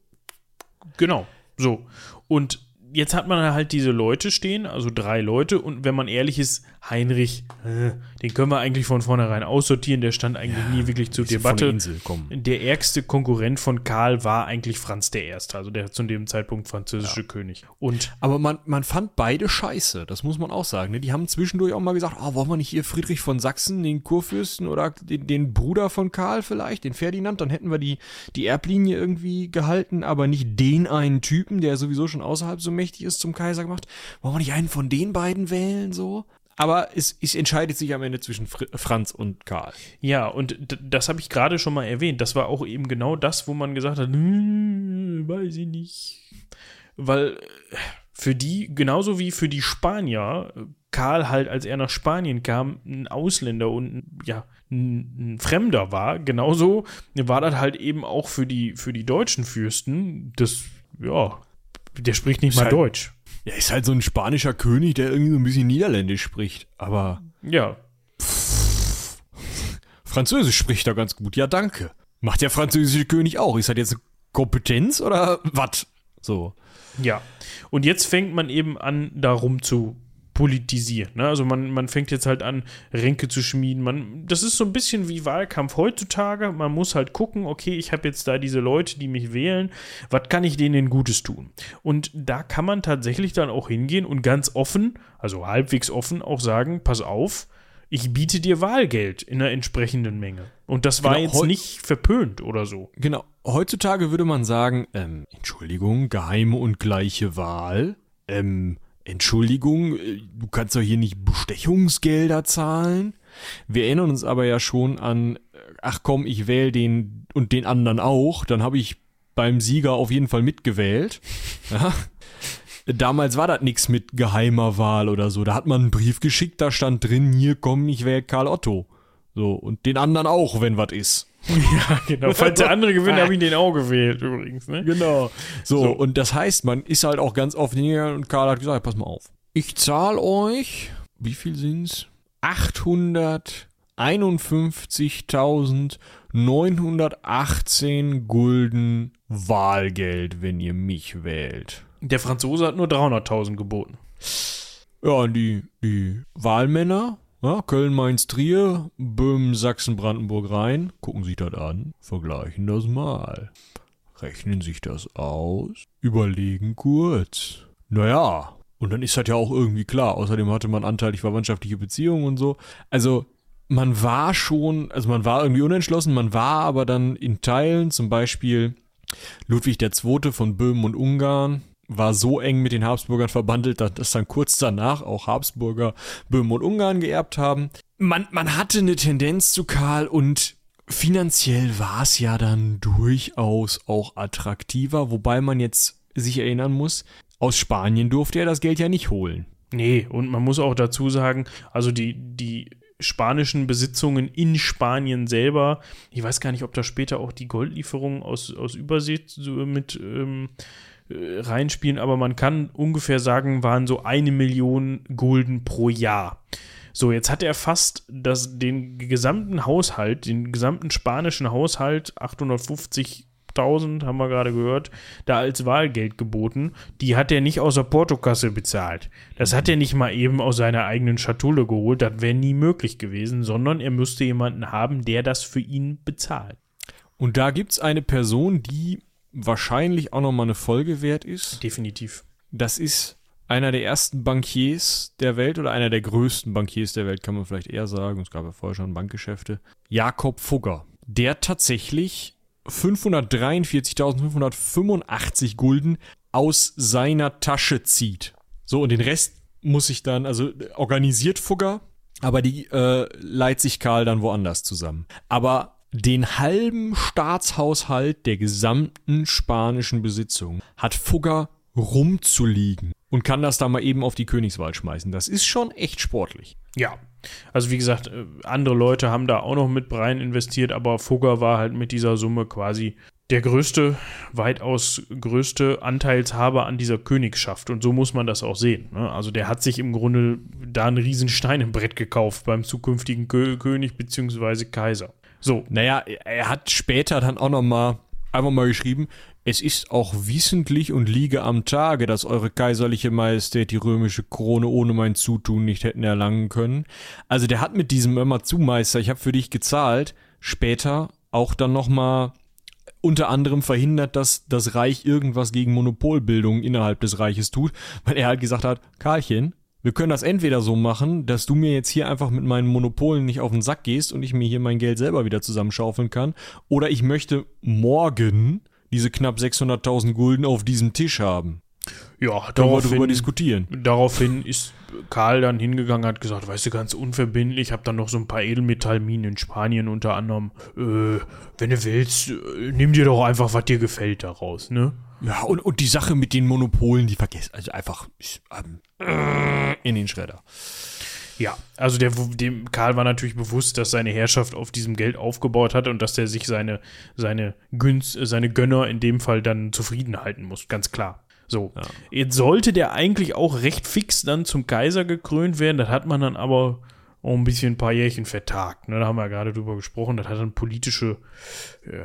Genau. So. Und jetzt hat man halt diese Leute stehen, also drei Leute, und wenn man ehrlich ist, Heinrich, äh, den können wir eigentlich von vornherein aussortieren, der stand eigentlich ja, nie wirklich zur Debatte. Insel, der ärgste Konkurrent von Karl war eigentlich Franz I., also der zu dem Zeitpunkt französische ja. König. Und Aber man, man fand beide scheiße, das muss man auch sagen. Ne? Die haben zwischendurch auch mal gesagt, oh, wollen wir nicht hier Friedrich von Sachsen, den Kurfürsten oder den, den Bruder von Karl vielleicht, den Ferdinand, dann hätten wir die, die Erblinie irgendwie gehalten, aber nicht den einen Typen, der sowieso schon außerhalb so mächtig ist, zum Kaiser gemacht. Wollen wir nicht einen von den beiden wählen, so? Aber es, es entscheidet sich am Ende zwischen Fr Franz und Karl. Ja, und das habe ich gerade schon mal erwähnt. Das war auch eben genau das, wo man gesagt hat, hm, weiß ich nicht. Weil äh, für die, genauso wie für die Spanier, Karl halt, als er nach Spanien kam, ein Ausländer und ja, ein Fremder war, genauso war das halt eben auch für die, für die deutschen Fürsten, das, ja, der spricht nicht mal halt, Deutsch. Ja, ist halt so ein spanischer König, der irgendwie so ein bisschen Niederländisch spricht. Aber. Ja. Pff, Französisch spricht er ganz gut. Ja, danke. Macht der französische König auch. Ist das jetzt eine Kompetenz oder was? So. Ja. Und jetzt fängt man eben an, darum zu politisieren. Ne? Also man, man fängt jetzt halt an, Ränke zu schmieden. Man, das ist so ein bisschen wie Wahlkampf heutzutage. Man muss halt gucken, okay, ich habe jetzt da diese Leute, die mich wählen, was kann ich denen Gutes tun? Und da kann man tatsächlich dann auch hingehen und ganz offen, also halbwegs offen, auch sagen, pass auf, ich biete dir Wahlgeld in einer entsprechenden Menge. Und das war genau, jetzt nicht verpönt oder so. Genau. Heutzutage würde man sagen, ähm, Entschuldigung, geheime und gleiche Wahl. Ähm, Entschuldigung, äh, du kannst doch hier nicht Bestechungsgelder zahlen. Wir erinnern uns aber ja schon an, äh, ach komm, ich wähle den und den anderen auch, dann habe ich beim Sieger auf jeden Fall mitgewählt. Ja. Damals war das nichts mit geheimer Wahl oder so. Da hat man einen Brief geschickt, da stand drin, hier komm, ich wähle Karl Otto. So, und den anderen auch, wenn was ist. Ja, genau. Falls der andere gewinnt, habe ich den auch gewählt, übrigens. Ne? Genau. So, so, und das heißt, man ist halt auch ganz offen hingegangen und Karl hat gesagt, pass mal auf. Ich zahle euch, wie viel sind's? 851.918 Gulden Wahlgeld, wenn ihr mich wählt. Der Franzose hat nur 300.000 geboten. Ja, und die, die Wahlmänner ja, Köln, Mainz, Trier, Böhmen, Sachsen, Brandenburg, Rhein. Gucken sich das an, vergleichen das mal. Rechnen sich das aus, überlegen kurz. Naja, und dann ist das ja auch irgendwie klar. Außerdem hatte man anteilig verwandtschaftliche Beziehungen und so. Also, man war schon, also man war irgendwie unentschlossen, man war aber dann in Teilen, zum Beispiel Ludwig II. von Böhmen und Ungarn, war so eng mit den Habsburgern verbandelt, dass dann kurz danach auch Habsburger Böhmen und Ungarn geerbt haben. Man, man hatte eine Tendenz zu Karl und finanziell war es ja dann durchaus auch attraktiver, wobei man jetzt sich erinnern muss, aus Spanien durfte er das Geld ja nicht holen. Nee, und man muss auch dazu sagen, also die, die spanischen Besitzungen in Spanien selber, ich weiß gar nicht, ob da später auch die Goldlieferungen aus, aus Übersee mit ähm, äh, reinspielen, aber man kann ungefähr sagen, waren so eine Million Gulden pro Jahr. So, jetzt hat er fast das, den gesamten Haushalt, den gesamten spanischen Haushalt, 850.000, haben wir gerade gehört, da als Wahlgeld geboten. Die hat er nicht aus der Portokasse bezahlt. Das hat er nicht mal eben aus seiner eigenen Schatulle geholt. Das wäre nie möglich gewesen, sondern er müsste jemanden haben, der das für ihn bezahlt. Und da gibt es eine Person, die wahrscheinlich auch nochmal eine Folge wert ist. Definitiv. Das ist einer der ersten Bankiers der Welt oder einer der größten Bankiers der Welt, kann man vielleicht eher sagen. Es gab ja vorher schon Bankgeschäfte. Jakob Fugger. Der tatsächlich 543.585 Gulden aus seiner Tasche zieht. So, und den Rest muss ich dann, also organisiert Fugger, aber die äh, leiht sich Karl dann woanders zusammen. Aber den halben Staatshaushalt der gesamten spanischen Besitzung hat Fugger rumzuliegen und kann das da mal eben auf die Königswahl schmeißen. Das ist schon echt sportlich. Ja, also wie gesagt, äh, andere Leute haben da auch noch mit rein investiert, aber Fugger war halt mit dieser Summe quasi der größte, weitaus größte Anteilshaber an dieser Königschaft. Und so muss man das auch sehen. Ne? Also der hat sich im Grunde da einen riesen Stein im Brett gekauft beim zukünftigen Kö König bzw. Kaiser. So. Naja, er hat später dann auch noch mal einfach mal geschrieben, es ist auch wissentlich und liege am Tage, dass eure kaiserliche Majestät die römische Krone ohne mein Zutun nicht hätten erlangen können. Also der hat mit diesem immer zu Meister, ich habe für dich gezahlt, später auch dann nochmal unter anderem verhindert, dass das Reich irgendwas gegen Monopolbildung innerhalb des Reiches tut, weil er halt gesagt hat, Karlchen, wir können das entweder so machen, dass du mir jetzt hier einfach mit meinen Monopolen nicht auf den Sack gehst und ich mir hier mein Geld selber wieder zusammenschaufeln kann, oder ich möchte morgen diese knapp 600.000 Gulden auf diesem Tisch haben. Ja, Darüber darüber diskutieren. Daraufhin ist Karl dann hingegangen, hat gesagt, weißt du, ganz unverbindlich, ich habe dann noch so ein paar Edelmetallminen in Spanien unter anderem. Äh, wenn du willst, äh, nimm dir doch einfach, was dir gefällt daraus, ne? Ja, und, und die Sache mit den Monopolen, die vergesst, also einfach ähm, in den Schredder. Ja, also der, dem Karl war natürlich bewusst, dass seine Herrschaft auf diesem Geld aufgebaut hat und dass er sich seine, seine, Günst, seine Gönner in dem Fall dann zufrieden halten muss, ganz klar. So, Ja. jetzt sollte der eigentlich auch recht fix dann zum Kaiser gekrönt werden, das hat man dann aber auch ein bisschen ein paar Jährchen vertagt. Ne? Da haben wir ja gerade drüber gesprochen, das hat dann politische, äh,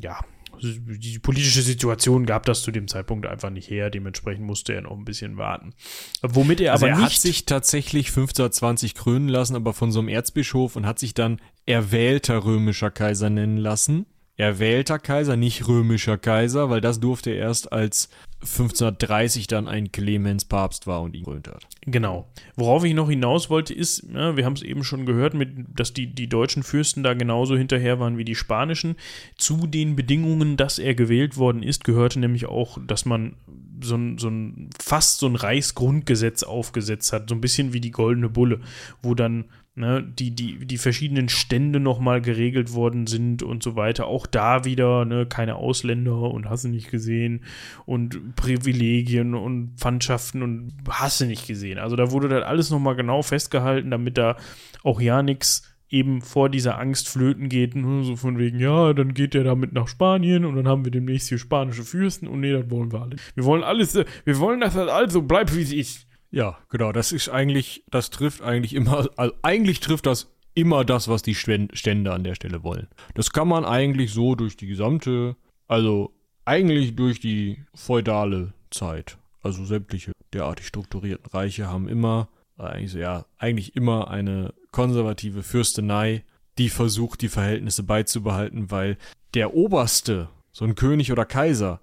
ja, die politische Situation gab das zu dem Zeitpunkt einfach nicht her, dementsprechend musste er noch ein bisschen warten. Womit er Also aber er nicht hat sich tatsächlich 1520 krönen lassen, aber von so einem Erzbischof und hat sich dann erwählter römischer Kaiser nennen lassen. Erwählter Kaiser, nicht römischer Kaiser, weil das durfte er erst als 1530 dann ein Clemens Papst war und ihn gekrönt hat. Genau. Worauf ich noch hinaus wollte, ist, ja, wir haben es eben schon gehört, mit, dass die, die deutschen Fürsten da genauso hinterher waren wie die spanischen. Zu den Bedingungen, dass er gewählt worden ist, gehörte nämlich auch, dass man so ein, so ein fast so ein Reichsgrundgesetz aufgesetzt hat, so ein bisschen wie die Goldene Bulle, wo dann ne, die, die, die verschiedenen Stände nochmal geregelt worden sind und so weiter. Auch da wieder ne, keine Ausländer und hast du nicht gesehen und Privilegien und Pfandschaften und hast du nicht gesehen. Also da wurde dann alles nochmal genau festgehalten, damit da auch ja nichts eben vor dieser Angst flöten geht, nur so von wegen, ja, dann geht der damit nach Spanien und dann haben wir demnächst hier spanische Fürsten und nee, das wollen wir alle. Wir wollen alles, wir wollen, dass das also bleibt, wie es ist. Ja, genau, das ist eigentlich, das trifft eigentlich immer, also eigentlich trifft das immer das, was die Stän- Stände an der Stelle wollen. Das kann man eigentlich so durch die gesamte, also eigentlich durch die feudale Zeit, also sämtliche derartig strukturierten Reiche haben immer, eigentlich, ja, eigentlich immer eine konservative Fürstenei, die versucht, die Verhältnisse beizubehalten, weil der Oberste, so ein König oder Kaiser,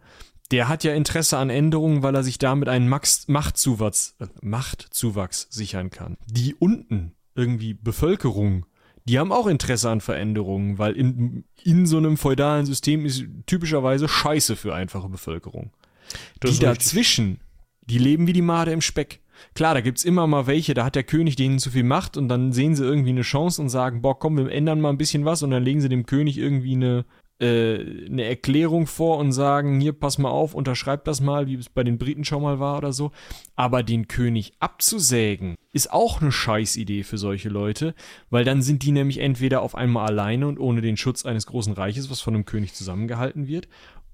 der hat ja Interesse an Änderungen, weil er sich damit einen Max Machtzuwachs, äh, Machtzuwachs sichern kann. Die unten, irgendwie Bevölkerung, die haben auch Interesse an Veränderungen, weil in, in so einem feudalen System ist typischerweise Scheiße für einfache Bevölkerung. Das die dazwischen, die leben wie die Made im Speck. Klar, da gibt's immer mal welche, da hat der König denen zu viel Macht und dann sehen sie irgendwie eine Chance und sagen, boah, komm, wir ändern mal ein bisschen was und dann legen sie dem König irgendwie eine, äh, eine Erklärung vor und sagen, hier, pass mal auf, unterschreib das mal, wie es bei den Briten schon mal war oder so. Aber den König abzusägen, ist auch eine Scheißidee für solche Leute, weil dann sind die nämlich entweder auf einmal alleine und ohne den Schutz eines großen Reiches, was von einem König zusammengehalten wird,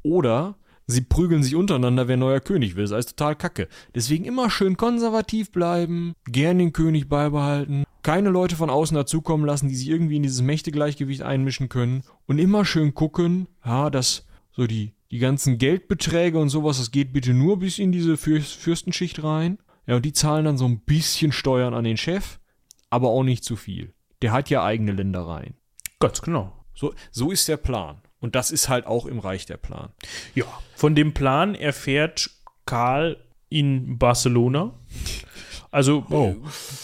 oder sie prügeln sich untereinander, wer neuer König will. Das ist alles total kacke. Deswegen immer schön konservativ bleiben, gern den König beibehalten, keine Leute von außen dazukommen lassen, die sich irgendwie in dieses Mächtegleichgewicht einmischen können und immer schön gucken, ja, dass so die, die ganzen Geldbeträge und sowas, das geht bitte nur bis in diese Fürst Fürstenschicht rein. Ja, und die zahlen dann so ein bisschen Steuern an den Chef, aber auch nicht zu viel. Der hat ja eigene Ländereien. Ganz genau. So, so ist der Plan. Und das ist halt auch im Reich der Plan. Ja, von dem Plan erfährt Karl in Barcelona. Also Oh. äh,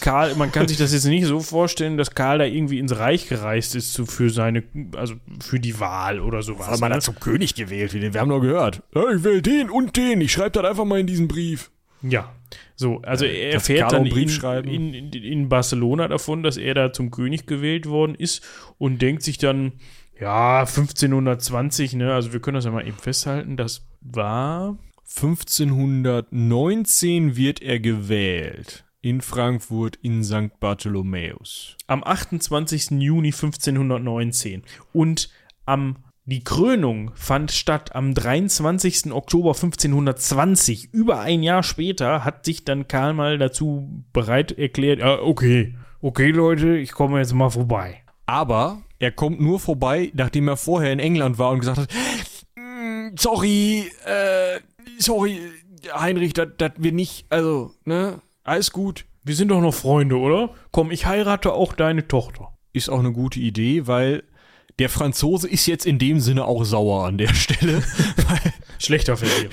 Karl, man kann sich das jetzt nicht so vorstellen, dass Karl da irgendwie ins Reich gereist ist zu, für seine, also für die Wahl oder sowas. Weil man ne? da zum König gewählt wird. Wir haben nur gehört. Ich will den und den. Ich schreibe das einfach mal in diesen Brief. Ja, so, also er das erfährt dann in, in, in Barcelona davon, dass er da zum König gewählt worden ist und denkt sich dann, ja, 1520, ne, also wir können das ja mal eben festhalten, das war 1519 wird er gewählt. In Frankfurt in St. Bartholomäus. am 28. Juni 1519 und am die Krönung fand statt am 23. Oktober 1520. Über ein Jahr später hat sich dann Karl mal dazu bereit erklärt, ja, okay, okay Leute, ich komme jetzt mal vorbei. Aber er kommt nur vorbei, nachdem er vorher in England war und gesagt hat, "Mm, sorry, äh, sorry, Heinrich, dass wir nicht, also, ne, alles gut. Wir sind doch noch Freunde, oder? Komm, ich heirate auch deine Tochter. Ist auch eine gute Idee, weil der Franzose ist jetzt in dem Sinne auch sauer an der Stelle. Schlechter Verlierer.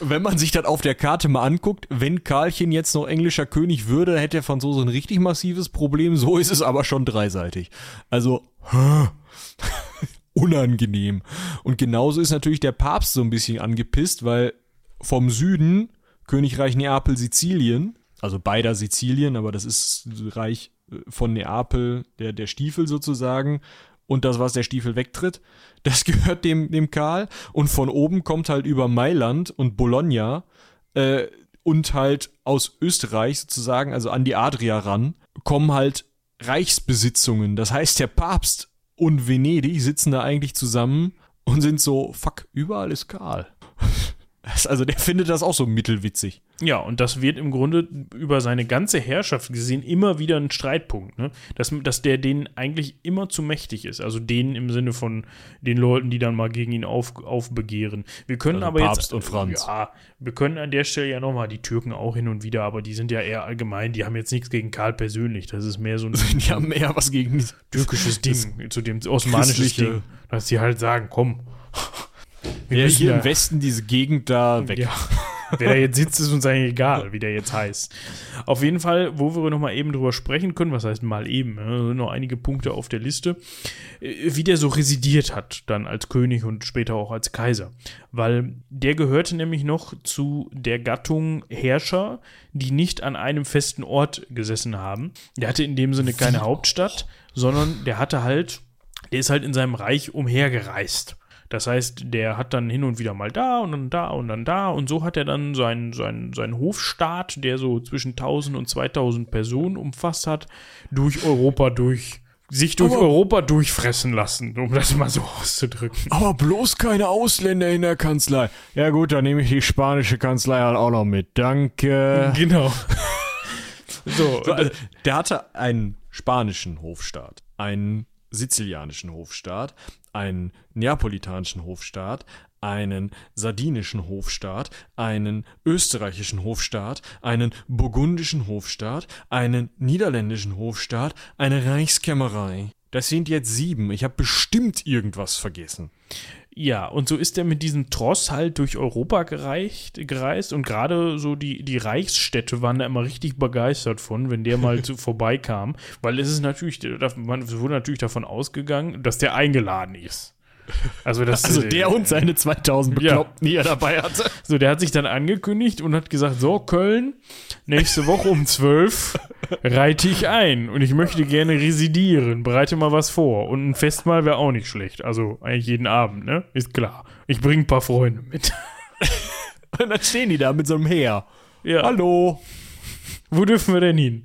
Wenn man sich das auf der Karte mal anguckt, wenn Karlchen jetzt noch englischer König würde, hätte der Franzose ein richtig massives Problem. So ist es aber schon dreiseitig. Also, unangenehm. Und genauso ist natürlich der Papst so ein bisschen angepisst, weil vom Süden Königreich Neapel Sizilien, also beider Sizilien, aber das ist Reich äh, von Neapel, der, der Stiefel sozusagen, und das, was der Stiefel wegtritt, das gehört dem, dem Karl. Und von oben kommt halt über Mailand und Bologna äh, und halt aus Österreich sozusagen, also an die Adria ran, kommen halt Reichsbesitzungen. Das heißt, der Papst und Venedig sitzen da eigentlich zusammen und sind so, fuck, überall ist Karl. Also der findet das auch so mittelwitzig. Ja, und das wird im Grunde über seine ganze Herrschaft gesehen immer wieder ein Streitpunkt, ne? Dass, dass der denen eigentlich immer zu mächtig ist. Also denen im Sinne von den Leuten, die dann mal gegen ihn auf, aufbegehren. Wir können also aber Papst jetzt. und Franz. Ja, wir können an der Stelle ja nochmal die Türken auch hin und wieder, aber die sind ja eher allgemein, die haben jetzt nichts gegen Karl persönlich. Das ist mehr so ein. die haben eher was gegen türkisches Ding, zu dem osmanisches Ding. Dass sie halt sagen, komm. Wir ja, hier im Westen diese Gegend da weg. Ja. Wer da jetzt sitzt, ist uns eigentlich egal, wie der jetzt heißt. Auf jeden Fall, wo wir noch mal eben drüber sprechen können, was heißt mal eben, ne, noch einige Punkte auf der Liste, äh, wie der so residiert hat, dann als König und später auch als Kaiser. Weil der gehörte nämlich noch zu der Gattung Herrscher, die nicht an einem festen Ort gesessen haben. Der hatte in dem Sinne keine Hauptstadt, sondern der hatte halt, der ist halt in seinem Reich umhergereist. Das heißt, der hat dann hin und wieder mal da und dann da und dann da und so hat er dann seinen, seinen, seinen Hofstaat, der so zwischen 1000 und 2000 Personen umfasst hat, durch Europa durch sich durch aber, Europa durchfressen lassen, um das mal so auszudrücken. Aber bloß keine Ausländer in der Kanzlei. Ja gut, dann nehme ich die spanische Kanzlei halt auch noch mit. Danke. Genau. so, so also, der hatte einen spanischen Hofstaat, einen sizilianischen Hofstaat, einen neapolitanischen Hofstaat, einen sardinischen Hofstaat, einen österreichischen Hofstaat, einen burgundischen Hofstaat, einen niederländischen Hofstaat, eine Reichskämmerei. Das sind jetzt sieben. Ich habe bestimmt irgendwas vergessen. Ja, und so ist er mit diesem Tross halt durch Europa gereicht, gereist und gerade so die, die Reichsstädte waren da immer richtig begeistert von, wenn der mal zu, vorbeikam, weil es ist natürlich, man wurde natürlich davon ausgegangen, dass der eingeladen ist. Also, das, also der und seine 2000 Bekloppten, ja. die er dabei hatte. So, der hat sich dann angekündigt und hat gesagt, so Köln, nächste Woche um 12 reite ich ein und ich möchte gerne residieren, bereite mal was vor und ein Festmahl wäre auch nicht schlecht. Also eigentlich jeden Abend, ne? Ist klar. Ich bringe ein paar Freunde mit. und dann stehen die da mit so einem Heer. Ja. Hallo. Wo dürfen wir denn hin?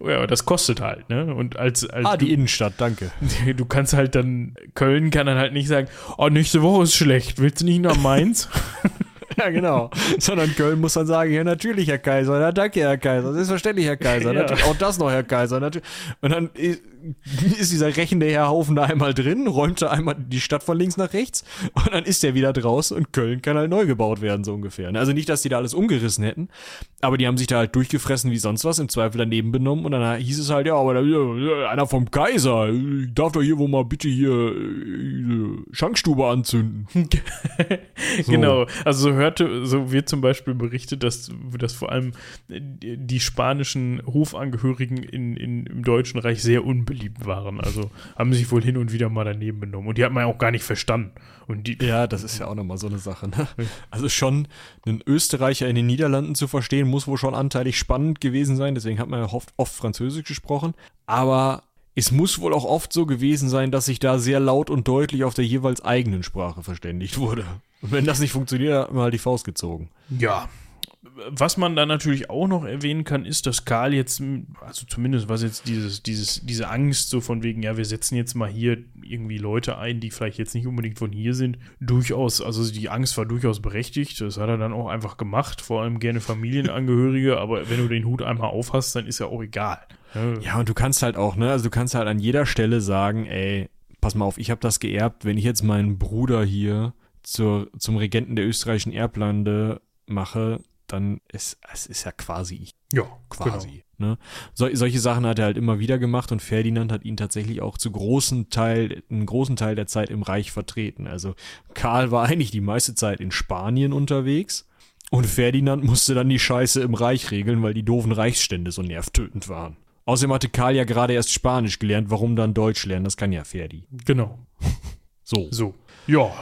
Ja, das kostet halt, ne? Und als, als ah, die du, Innenstadt, danke. Du kannst halt dann, Köln kann dann halt nicht sagen, oh, nächste Woche ist schlecht, willst du nicht nach Mainz? ja, genau. Sondern Köln muss dann sagen, ja, natürlich, Herr Kaiser, ja, danke, Herr Kaiser, selbstverständlich, Herr Kaiser, ja. auch das noch, Herr Kaiser. Natürlich. Und dann ist dieser rächende Herr Haufen da einmal drin, räumt da einmal die Stadt von links nach rechts und dann ist der wieder draußen und Köln kann halt neu gebaut werden, so ungefähr. Also nicht, dass die da alles umgerissen hätten, aber die haben sich da halt durchgefressen wie sonst was, im Zweifel daneben benommen und dann hieß es halt, ja, aber da, einer vom Kaiser, ich darf doch hier wohl mal bitte hier äh, Schankstube anzünden. so. Genau, also so hörte, so wird zum Beispiel berichtet, dass, dass vor allem die spanischen Hofangehörigen in, in, im Deutschen Reich sehr unbeliebt unbeliebt waren. Also haben sich wohl hin und wieder mal daneben benommen. Und die hat man ja auch gar nicht verstanden. Und die, ja, das ist ja auch nochmal so eine Sache. Ne? Also schon einen Österreicher in den Niederlanden zu verstehen, muss wohl schon anteilig spannend gewesen sein. Deswegen hat man ja oft, oft Französisch gesprochen. Aber es muss wohl auch oft so gewesen sein, dass sich da sehr laut und deutlich auf der jeweils eigenen Sprache verständigt wurde. Und wenn das nicht funktioniert, hat man halt die Faust gezogen. Ja, was man da natürlich auch noch erwähnen kann, ist, dass Karl jetzt, also zumindest was jetzt dieses, dieses, diese Angst so von wegen, ja, wir setzen jetzt mal hier irgendwie Leute ein, die vielleicht jetzt nicht unbedingt von hier sind, durchaus, also die Angst war durchaus berechtigt. Das hat er dann auch einfach gemacht, vor allem gerne Familienangehörige, aber wenn du den Hut einmal aufhast, dann ist ja auch egal. Ja, und du kannst halt auch, ne, also du kannst halt an jeder Stelle sagen, ey, pass mal auf, ich habe das geerbt, wenn ich jetzt meinen Bruder hier zur, zum Regenten der österreichischen Erblande mache, dann ist es ist ja quasi ich. Ja, Quasi. Ne? So, solche Sachen hat er halt immer wieder gemacht und Ferdinand hat ihn tatsächlich auch zu großen Teil, einen großen Teil der Zeit im Reich vertreten. Also Karl war eigentlich die meiste Zeit in Spanien unterwegs und Ferdinand musste dann die Scheiße im Reich regeln, weil die doofen Reichsstände so nervtötend waren. Außerdem hatte Karl ja gerade erst Spanisch gelernt, warum dann Deutsch lernen? Das kann ja Ferdi. Genau. So. So. Ja,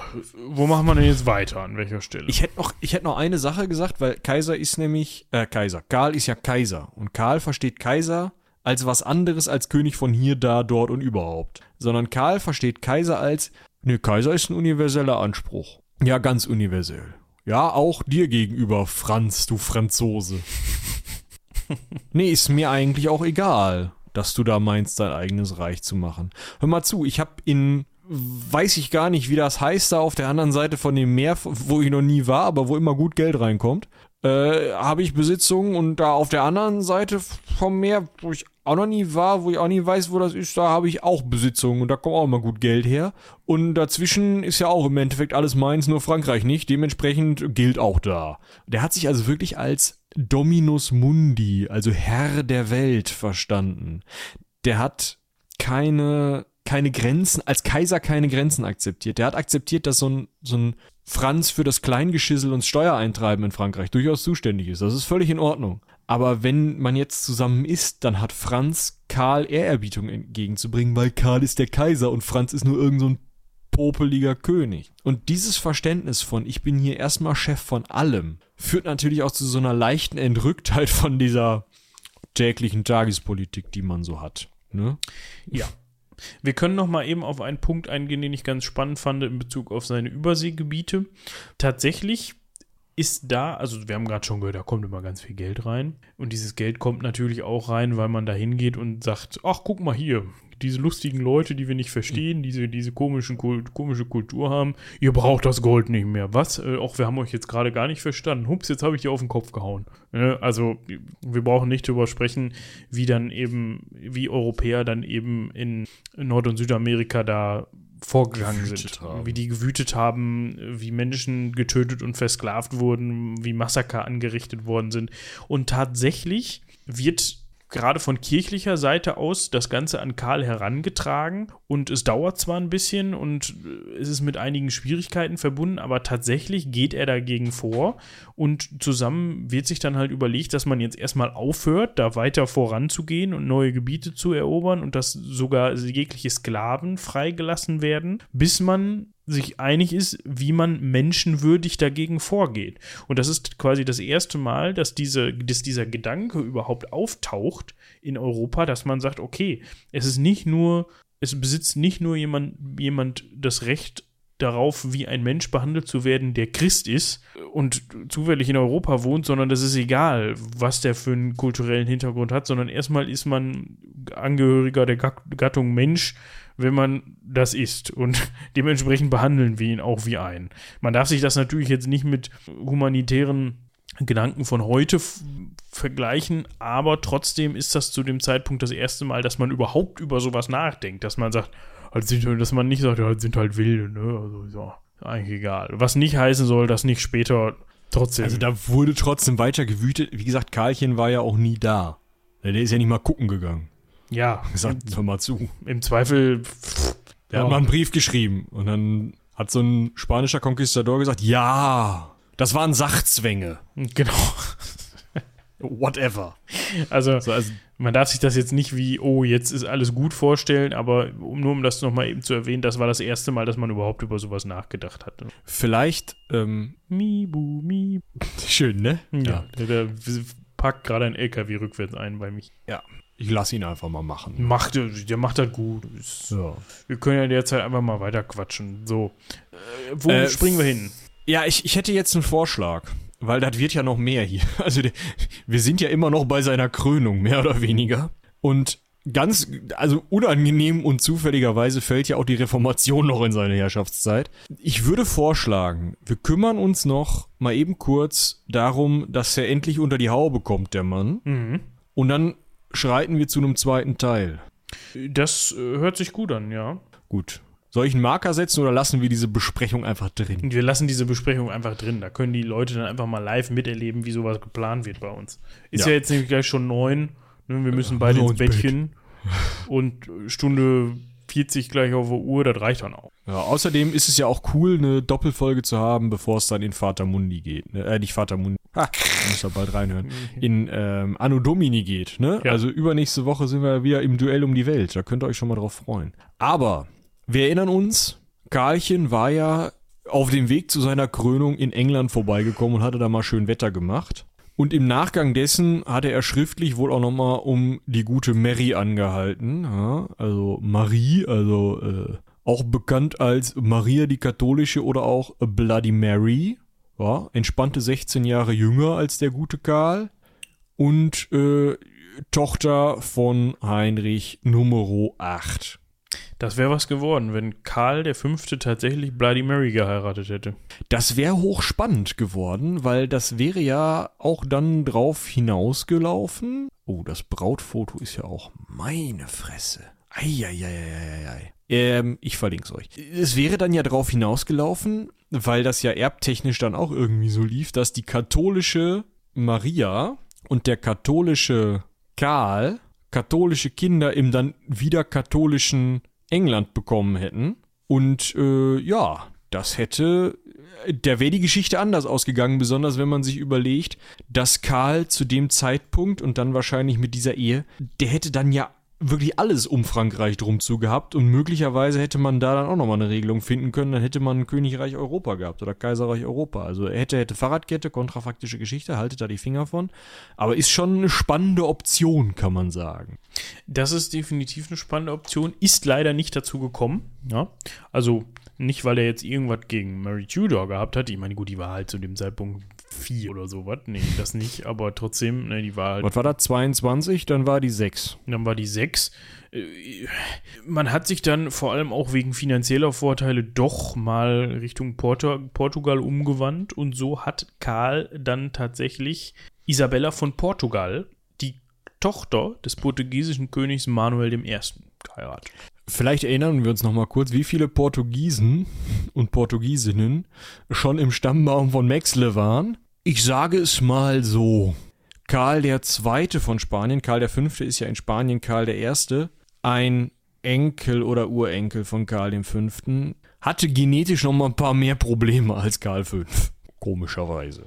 wo machen wir denn jetzt weiter? An welcher Stelle? Ich hätte noch, ich hätte noch eine Sache gesagt, weil Kaiser ist nämlich, äh, Kaiser. Karl ist ja Kaiser. Und Karl versteht Kaiser als was anderes als König von hier, da, dort und überhaupt. Sondern Karl versteht Kaiser als, ne, Kaiser ist ein universeller Anspruch. Ja, ganz universell. Ja, auch dir gegenüber, Franz, du Franzose. nee, ist mir eigentlich auch egal, dass du da meinst, dein eigenes Reich zu machen. Hör mal zu, ich hab in weiß ich gar nicht, wie das heißt, da auf der anderen Seite von dem Meer, wo ich noch nie war, aber wo immer gut Geld reinkommt, äh, habe ich Besitzungen und da auf der anderen Seite vom Meer, wo ich auch noch nie war, wo ich auch nie weiß, wo das ist, da habe ich auch Besitzungen und da kommt auch immer gut Geld her. Und dazwischen ist ja auch im Endeffekt alles meins, nur Frankreich nicht. Dementsprechend gilt auch da. Der hat sich also wirklich als Dominus Mundi, also Herr der Welt, verstanden. Der hat keine keine Grenzen, als Kaiser keine Grenzen akzeptiert. Der hat akzeptiert, dass so ein, so ein Franz für das Kleingeschissel und Steuereintreiben in Frankreich durchaus zuständig ist. Das ist völlig in Ordnung. Aber wenn man jetzt zusammen ist, dann hat Franz Karl Ehrerbietung entgegenzubringen, weil Karl ist der Kaiser und Franz ist nur irgend so ein popeliger König. Und dieses Verständnis von, ich bin hier erstmal Chef von allem, führt natürlich auch zu so einer leichten Entrücktheit von dieser täglichen Tagespolitik, die man so hat. Ne? Ja, wir können noch mal eben auf einen Punkt eingehen, den ich ganz spannend fand in Bezug auf seine Überseegebiete. Tatsächlich ist da, also wir haben gerade schon gehört, da kommt immer ganz viel Geld rein. Und dieses Geld kommt natürlich auch rein, weil man da hingeht und sagt, ach, guck mal hier, diese lustigen Leute, die wir nicht verstehen, diese, diese komischen, komische Kultur haben, ihr braucht das Gold nicht mehr. Was? Äh, auch wir haben euch jetzt gerade gar nicht verstanden. Hups, jetzt habe ich dir auf den Kopf gehauen. Äh, also, wir brauchen nicht darüber sprechen, wie dann eben, wie Europäer dann eben in Nord- und Südamerika da vorgegangen sind, haben. wie die gewütet haben, wie Menschen getötet und versklavt wurden, wie Massaker angerichtet worden sind. Und tatsächlich wird gerade von kirchlicher Seite aus das Ganze an Karl herangetragen. Und es dauert zwar ein bisschen und es ist mit einigen Schwierigkeiten verbunden, aber tatsächlich geht er dagegen vor. Und zusammen wird sich dann halt überlegt, dass man jetzt erstmal aufhört, da weiter voranzugehen und neue Gebiete zu erobern und dass sogar jegliche Sklaven freigelassen werden, bis man sich einig ist, wie man menschenwürdig dagegen vorgeht. Und das ist quasi das erste Mal, dass, diese, dass dieser Gedanke überhaupt auftaucht in Europa, dass man sagt, okay, es ist nicht nur, es besitzt nicht nur jemand, jemand das Recht darauf, wie ein Mensch behandelt zu werden, der Christ ist und zufällig in Europa wohnt, sondern das ist egal, was der für einen kulturellen Hintergrund hat, sondern erstmal ist man Angehöriger der Gattung Mensch wenn man das ist. Und dementsprechend behandeln wir ihn auch wie einen. Man darf sich das natürlich jetzt nicht mit humanitären Gedanken von heute vergleichen, aber trotzdem ist das zu dem Zeitpunkt das erste Mal, dass man überhaupt über sowas nachdenkt, dass man sagt, halt dass man nicht sagt, ja, halt sind halt wilde, ne? Also ja, eigentlich egal. Was nicht heißen soll, dass nicht später trotzdem. Also da wurde trotzdem weiter gewütet. Wie gesagt, Karlchen war ja auch nie da. Der ist ja nicht mal gucken gegangen. Ja. Sagt, hör mal zu. Im Zweifel. Pff, Der hat mal einen Brief geschrieben und dann hat so ein spanischer Konquistador gesagt, ja, das waren Sachzwänge. Genau. Whatever. Also, so, also, man darf sich das jetzt nicht wie, oh, jetzt ist alles gut vorstellen, aber um, nur um das nochmal eben zu erwähnen, das war das erste Mal, dass man überhaupt über sowas nachgedacht hat. Vielleicht, ähm, Mibu, Mibu. Schön, ne? Ja, ja. Der, der packt gerade ein LKW rückwärts ein bei mich. Ja. Ich lasse ihn einfach mal machen. Macht, der macht das gut. Ist, ja. Wir können ja derzeit einfach mal weiter quatschen. So. Äh, wo äh, springen wir hin? Ja, ich, ich hätte jetzt einen Vorschlag. Weil das wird ja noch mehr hier. Also wir sind ja immer noch bei seiner Krönung, mehr oder weniger. Und ganz, also unangenehm und zufälligerweise fällt ja auch die Reformation noch in seine Herrschaftszeit. Ich würde vorschlagen, wir kümmern uns noch mal eben kurz darum, dass er endlich unter die Haube kommt, der Mann. Mhm. Und dann schreiten wir zu einem zweiten Teil. Das äh, hört sich gut an, ja. Gut. Soll ich einen Marker setzen oder lassen wir diese Besprechung einfach drin? Wir lassen diese Besprechung einfach drin. Da können die Leute dann einfach mal live miterleben, wie sowas geplant wird bei uns. Ist ja, Ja. jetzt nämlich gleich schon neun. Ne? Wir müssen beide hallo ins Bettchen. Und Stunde 40 gleich auf der Uhr, das reicht dann auch. Ja, außerdem ist es ja auch cool, eine Doppelfolge zu haben, bevor es dann in Vater Mundi geht. Ne? Äh, nicht Vater Mundi. Ha, muss ja bald reinhören. In ähm, Anno Domini geht. Ne? Ja. Also übernächste Woche sind wir wieder im Duell um die Welt. Da könnt ihr euch schon mal drauf freuen. Aber wir erinnern uns, Karlchen war ja auf dem Weg zu seiner Krönung in England vorbeigekommen und hatte da mal schön Wetter gemacht. Und im Nachgang dessen hatte er schriftlich wohl auch nochmal um die gute Mary angehalten. Ja, also Marie, also äh, auch bekannt als Maria die Katholische oder auch Bloody Mary. Ja, entspannte 16 Jahre jünger als der gute Karl. Und äh, Tochter von Heinrich Numero 8. Das wäre was geworden, wenn Karl der Fünfte tatsächlich Bloody Mary geheiratet hätte. Das wäre hochspannend geworden, weil das wäre ja auch dann drauf hinausgelaufen. Oh, das Brautfoto ist ja auch meine Fresse. Eieieiei. Ähm, ich verlinke es euch. Es wäre dann ja drauf hinausgelaufen, weil das ja erbtechnisch dann auch irgendwie so lief, dass die katholische Maria und der katholische Karl katholische Kinder im dann wieder katholischen England bekommen hätten. Und äh, ja, das hätte, da wäre die Geschichte anders ausgegangen, besonders wenn man sich überlegt, dass Karl zu dem Zeitpunkt und dann wahrscheinlich mit dieser Ehe, der hätte dann ja wirklich alles um Frankreich drum zu gehabt und möglicherweise hätte man da dann auch nochmal eine Regelung finden können, dann hätte man Königreich Europa gehabt oder Kaiserreich Europa. Also er hätte, hätte Fahrradkette, kontrafaktische Geschichte, haltet da die Finger von. Aber ist schon eine spannende Option, kann man sagen. Das ist definitiv eine spannende Option. Ist leider nicht dazu gekommen. Ja? Also nicht, weil er jetzt irgendwas gegen Mary Tudor gehabt hat. Ich meine, gut, die war halt zu dem Zeitpunkt vier oder sowas. Nee, das nicht. Aber trotzdem, ne, die war halt Was war das? 22, dann war die 6. Dann war die 6. Man hat sich dann vor allem auch wegen finanzieller Vorteile doch mal Richtung Porto Portugal umgewandt und so hat Karl dann tatsächlich Isabella von Portugal, die Tochter des portugiesischen Königs Manuel I. geheiratet. Vielleicht erinnern wir uns noch mal kurz, wie viele Portugiesen und Portugiesinnen schon im Stammbaum von Maxle waren. Ich sage es mal so. Karl der Zweite von Spanien, Karl der Fünfte ist ja in Spanien Karl der Erste, ein Enkel oder Urenkel von Karl dem Fünften, hatte genetisch noch mal ein paar mehr Probleme als Karl V. Komischerweise.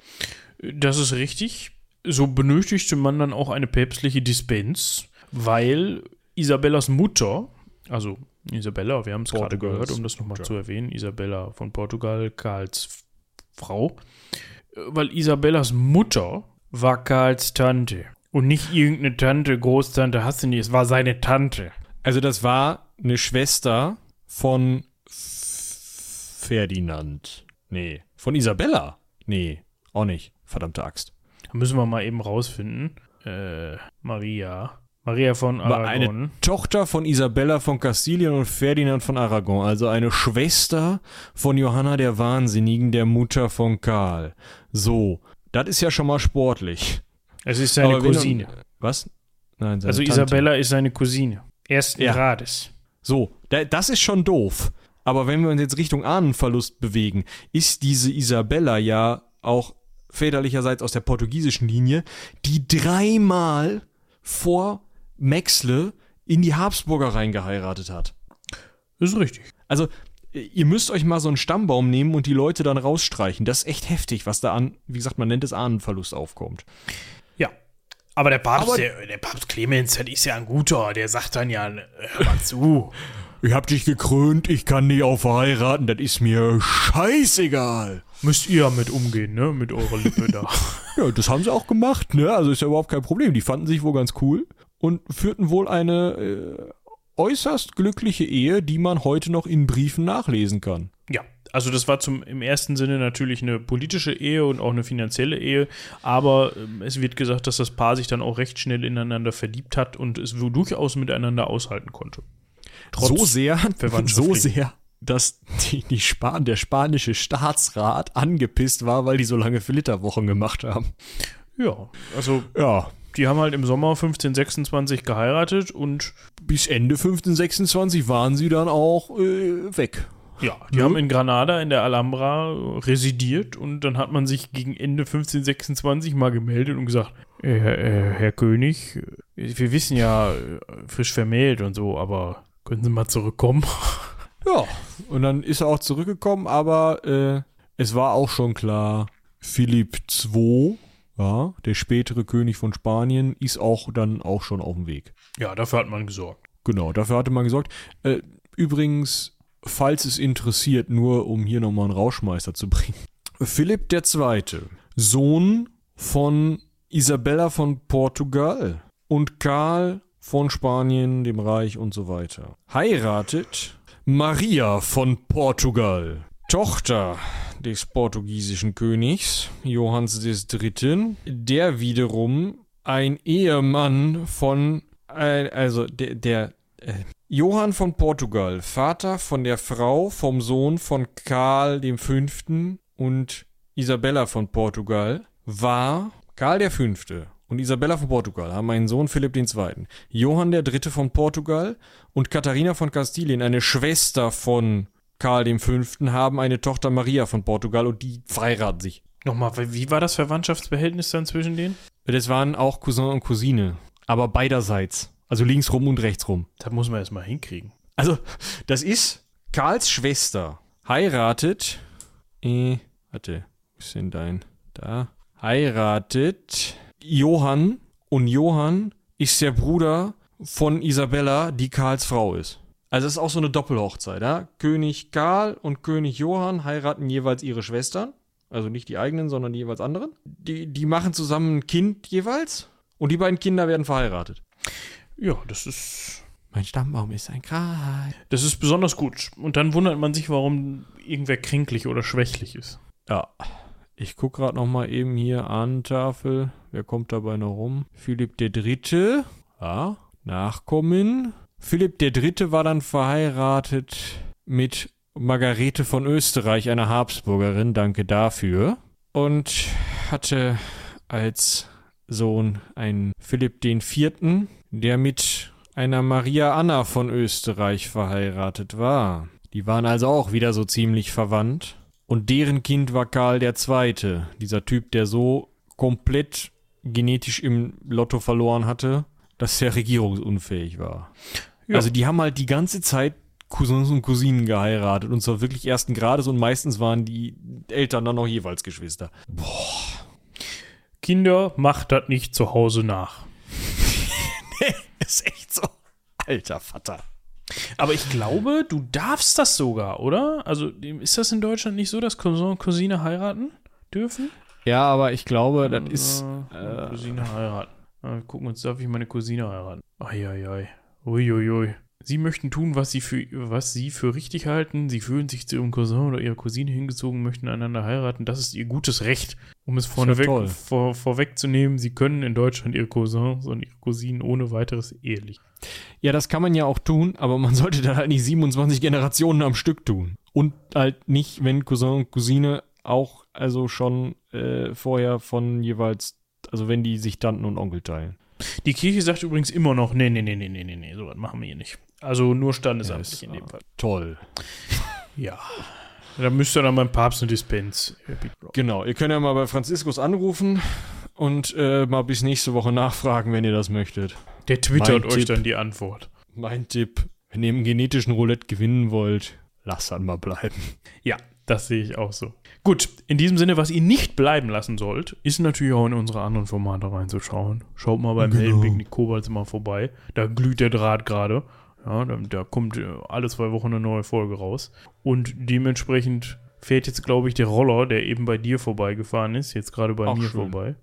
Das ist richtig. So benötigte man dann auch eine päpstliche Dispens, weil Isabellas Mutter, also Isabella, wir haben es gerade gehört, um das nochmal Mutter. zu erwähnen, Isabella von Portugal, Karls Frau, weil Isabellas Mutter war Karls Tante. Und nicht irgendeine Tante, Großtante, hast du nicht, es war seine Tante. Also das war eine Schwester von Ferdinand. Nee, von Isabella. Nee, auch nicht. Verdammte Axt. Da müssen wir mal eben rausfinden. Äh, Maria. Maria von War Aragon. eine Tochter von Isabella von Kastilien und Ferdinand von Aragon, also eine Schwester von Johanna der Wahnsinnigen, der Mutter von Karl. So, das ist ja schon mal sportlich. Es ist seine Cousine. Was? Nein, seine Also Tante. Isabella ist seine Cousine. Ersten Ja. Grades. So, da, das ist schon doof. Aber wenn wir uns jetzt Richtung Ahnenverlust bewegen, ist diese Isabella ja auch väterlicherseits aus der portugiesischen Linie, die dreimal vor Maxle in die Habsburger reingeheiratet hat. Ist richtig. Also, ihr müsst euch mal so einen Stammbaum nehmen und die Leute dann rausstreichen. Das ist echt heftig, was da an, wie gesagt, man nennt es Ahnenverlust aufkommt. Ja. Aber der Papst, Aber- der, der Papst Clemens, das ist ja ein guter. Der sagt dann ja, hör mal zu. Ich hab dich gekrönt, ich kann dich auch verheiraten, das ist mir scheißegal. Müsst ihr mit umgehen, ne? Mit eurer Lippe da. Ja, das haben sie auch gemacht, ne? Also ist ja überhaupt kein Problem. Die fanden sich wohl ganz cool und führten wohl eine äh, äußerst glückliche Ehe, die man heute noch in Briefen nachlesen kann. Ja. Also das war zum im ersten Sinne natürlich eine politische Ehe und auch eine finanzielle Ehe, aber ähm, es wird gesagt, dass das Paar sich dann auch recht schnell ineinander verliebt hat und es durchaus miteinander aushalten konnte. Trotz so sehr, so sehr, dass die, die Span der spanische Staatsrat angepisst war, weil die so lange Flitterwochen gemacht haben. Ja, also Ja, die haben halt im Sommer 1526 geheiratet und Bis Ende 1526 waren sie dann auch äh, weg. ja, die Mhm. haben in Granada in der Alhambra residiert und dann hat man sich gegen Ende 1526 mal gemeldet und gesagt, äh, äh, Herr König, wir wissen ja, äh, frisch vermählt und so, aber können Sie mal zurückkommen? Ja, und dann ist er auch zurückgekommen, aber äh, es war auch schon klar, Philipp II, ja, der spätere König von Spanien, ist auch dann auch schon auf dem Weg. Ja, dafür hat man gesorgt. Genau, dafür hatte man gesorgt. Äh, übrigens, falls es interessiert, nur um hier nochmal einen Rauschmeister zu bringen. Philipp II., Sohn von Isabella von Portugal und Karl von Spanien, dem Reich und so weiter. Heiratet Maria von Portugal, Tochter des portugiesischen Königs Johanns III., der wiederum ein Ehemann von, äh, also der, der äh, Johann von Portugal, Vater von der Frau vom Sohn von Karl V. und Isabella von Portugal, war Karl V. und Isabella von Portugal haben einen Sohn Philipp II. Johann III. von Portugal und Katharina von Kastilien, eine Schwester von Karl V., haben eine Tochter Maria von Portugal und die verheiraten sich. Nochmal, wie war das Verwandtschaftsverhältnis dann zwischen denen? Das waren auch Cousin und Cousine, aber beiderseits. Also links rum und rechts rum. Das muss man erst mal hinkriegen. Also, das ist Karls Schwester. Heiratet. Äh, warte, wo ist denn dein? Da. Heiratet Johann. Und Johann ist der Bruder von Isabella, die Karls Frau ist. Also, es ist auch so eine Doppelhochzeit, ja? König Karl und König Johann heiraten jeweils ihre Schwestern. Also nicht die eigenen, sondern die jeweils anderen. Die, die machen zusammen ein Kind jeweils. Und die beiden Kinder werden verheiratet. Ja, das ist Mein Stammbaum ist ein Kreis. Das ist besonders gut. Und dann wundert man sich, warum irgendwer kränklich oder schwächlich ist. Ja. Ich guck gerade noch mal eben hier an Tafel. Wer kommt dabei noch rum? Philipp der Dritte. Ja. Nachkommen. Philipp Dritte war dann verheiratet mit Margarete von Österreich, einer Habsburgerin. Danke dafür. Und hatte als Sohn einen Philipp Vierten, der mit einer Maria Anna von Österreich verheiratet war. Die waren also auch wieder so ziemlich verwandt. Und deren Kind war Karl Zweite, dieser Typ, der so komplett genetisch im Lotto verloren hatte, dass er regierungsunfähig war. Ja. Also die haben halt die ganze Zeit Cousins und Cousinen geheiratet und zwar wirklich ersten Grades und meistens waren die Eltern dann noch jeweils Geschwister. Kinder, macht das nicht zu Hause nach. Ist echt so. Alter Vater. Aber ich glaube, du darfst das sogar, oder? Also ist das in Deutschland nicht so, dass Cousin und Cousine heiraten dürfen? Ja, aber ich glaube, das ist. Äh, Cousine heiraten. Äh, wir gucken uns, darf ich meine Cousine heiraten? Eieiei. Uiuiui. Sie möchten tun, was sie, für, was sie für richtig halten. Sie fühlen sich zu ihrem Cousin oder ihrer Cousine hingezogen, möchten einander heiraten. Das ist ihr gutes Recht. Um es vorneweg, vor, vorwegzunehmen, sie können in Deutschland ihre Cousins und ihre Cousinen ohne weiteres ehelich. Ja, das kann man ja auch tun, aber man sollte dann halt nicht 27 Generationen am Stück tun. Und halt nicht, wenn Cousin und Cousine auch also schon äh, vorher von jeweils, also wenn die sich Tanten und Onkel teilen. Die Kirche sagt übrigens immer noch, nee, nee, nee, nee, nee, nee, nee, sowas machen wir hier nicht. Also nur standesamtlich in dem Fall. Toll. Ja. Da müsste dann beim Papst eine Dispens. Genau, ihr könnt ja mal bei Franziskus anrufen und äh, mal bis nächste Woche nachfragen, wenn ihr das möchtet. Der twittert Mein euch Tipp. dann die Antwort. Mein Tipp, wenn ihr im genetischen Roulette gewinnen wollt, lasst dann mal bleiben. Ja, das sehe ich auch so. Gut, in diesem Sinne, was ihr nicht bleiben lassen sollt, ist natürlich auch in unsere anderen Formate reinzuschauen. Schaut mal beim Genau. Heldenpicknick Kobolds mal vorbei. Da glüht der Draht gerade. Ja, da, da kommt äh, alle zwei Wochen eine neue Folge raus. Und dementsprechend fährt jetzt, glaube ich, der Roller, der eben bei dir vorbeigefahren ist, jetzt gerade bei Auch mir schön. vorbei.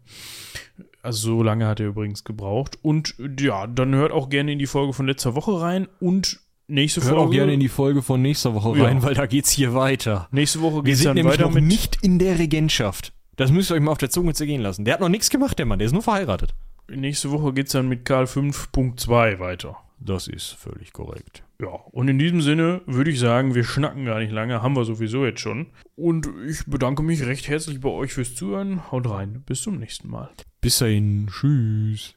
Also so lange hat er übrigens gebraucht. Und ja, dann hört auch gerne in die Folge von letzter Woche rein und nächste Hört Folge. auch gerne in die Folge von nächster Woche Ja. rein, weil da geht's hier weiter. nächste Woche Wir geht's sind dann nämlich weiter noch mit nicht in der Regentschaft. Das müsst ihr euch mal auf der Zunge zergehen lassen. Der hat noch nichts gemacht, der Mann. Der ist nur verheiratet. Nächste Woche geht es dann mit Karl 5.2 weiter. Das ist völlig korrekt. Ja, und in diesem Sinne würde ich sagen, wir schnacken gar nicht lange, haben wir sowieso jetzt schon. Und ich bedanke mich recht herzlich bei euch fürs Zuhören. Haut rein, bis zum nächsten Mal. Bis dahin. Tschüss.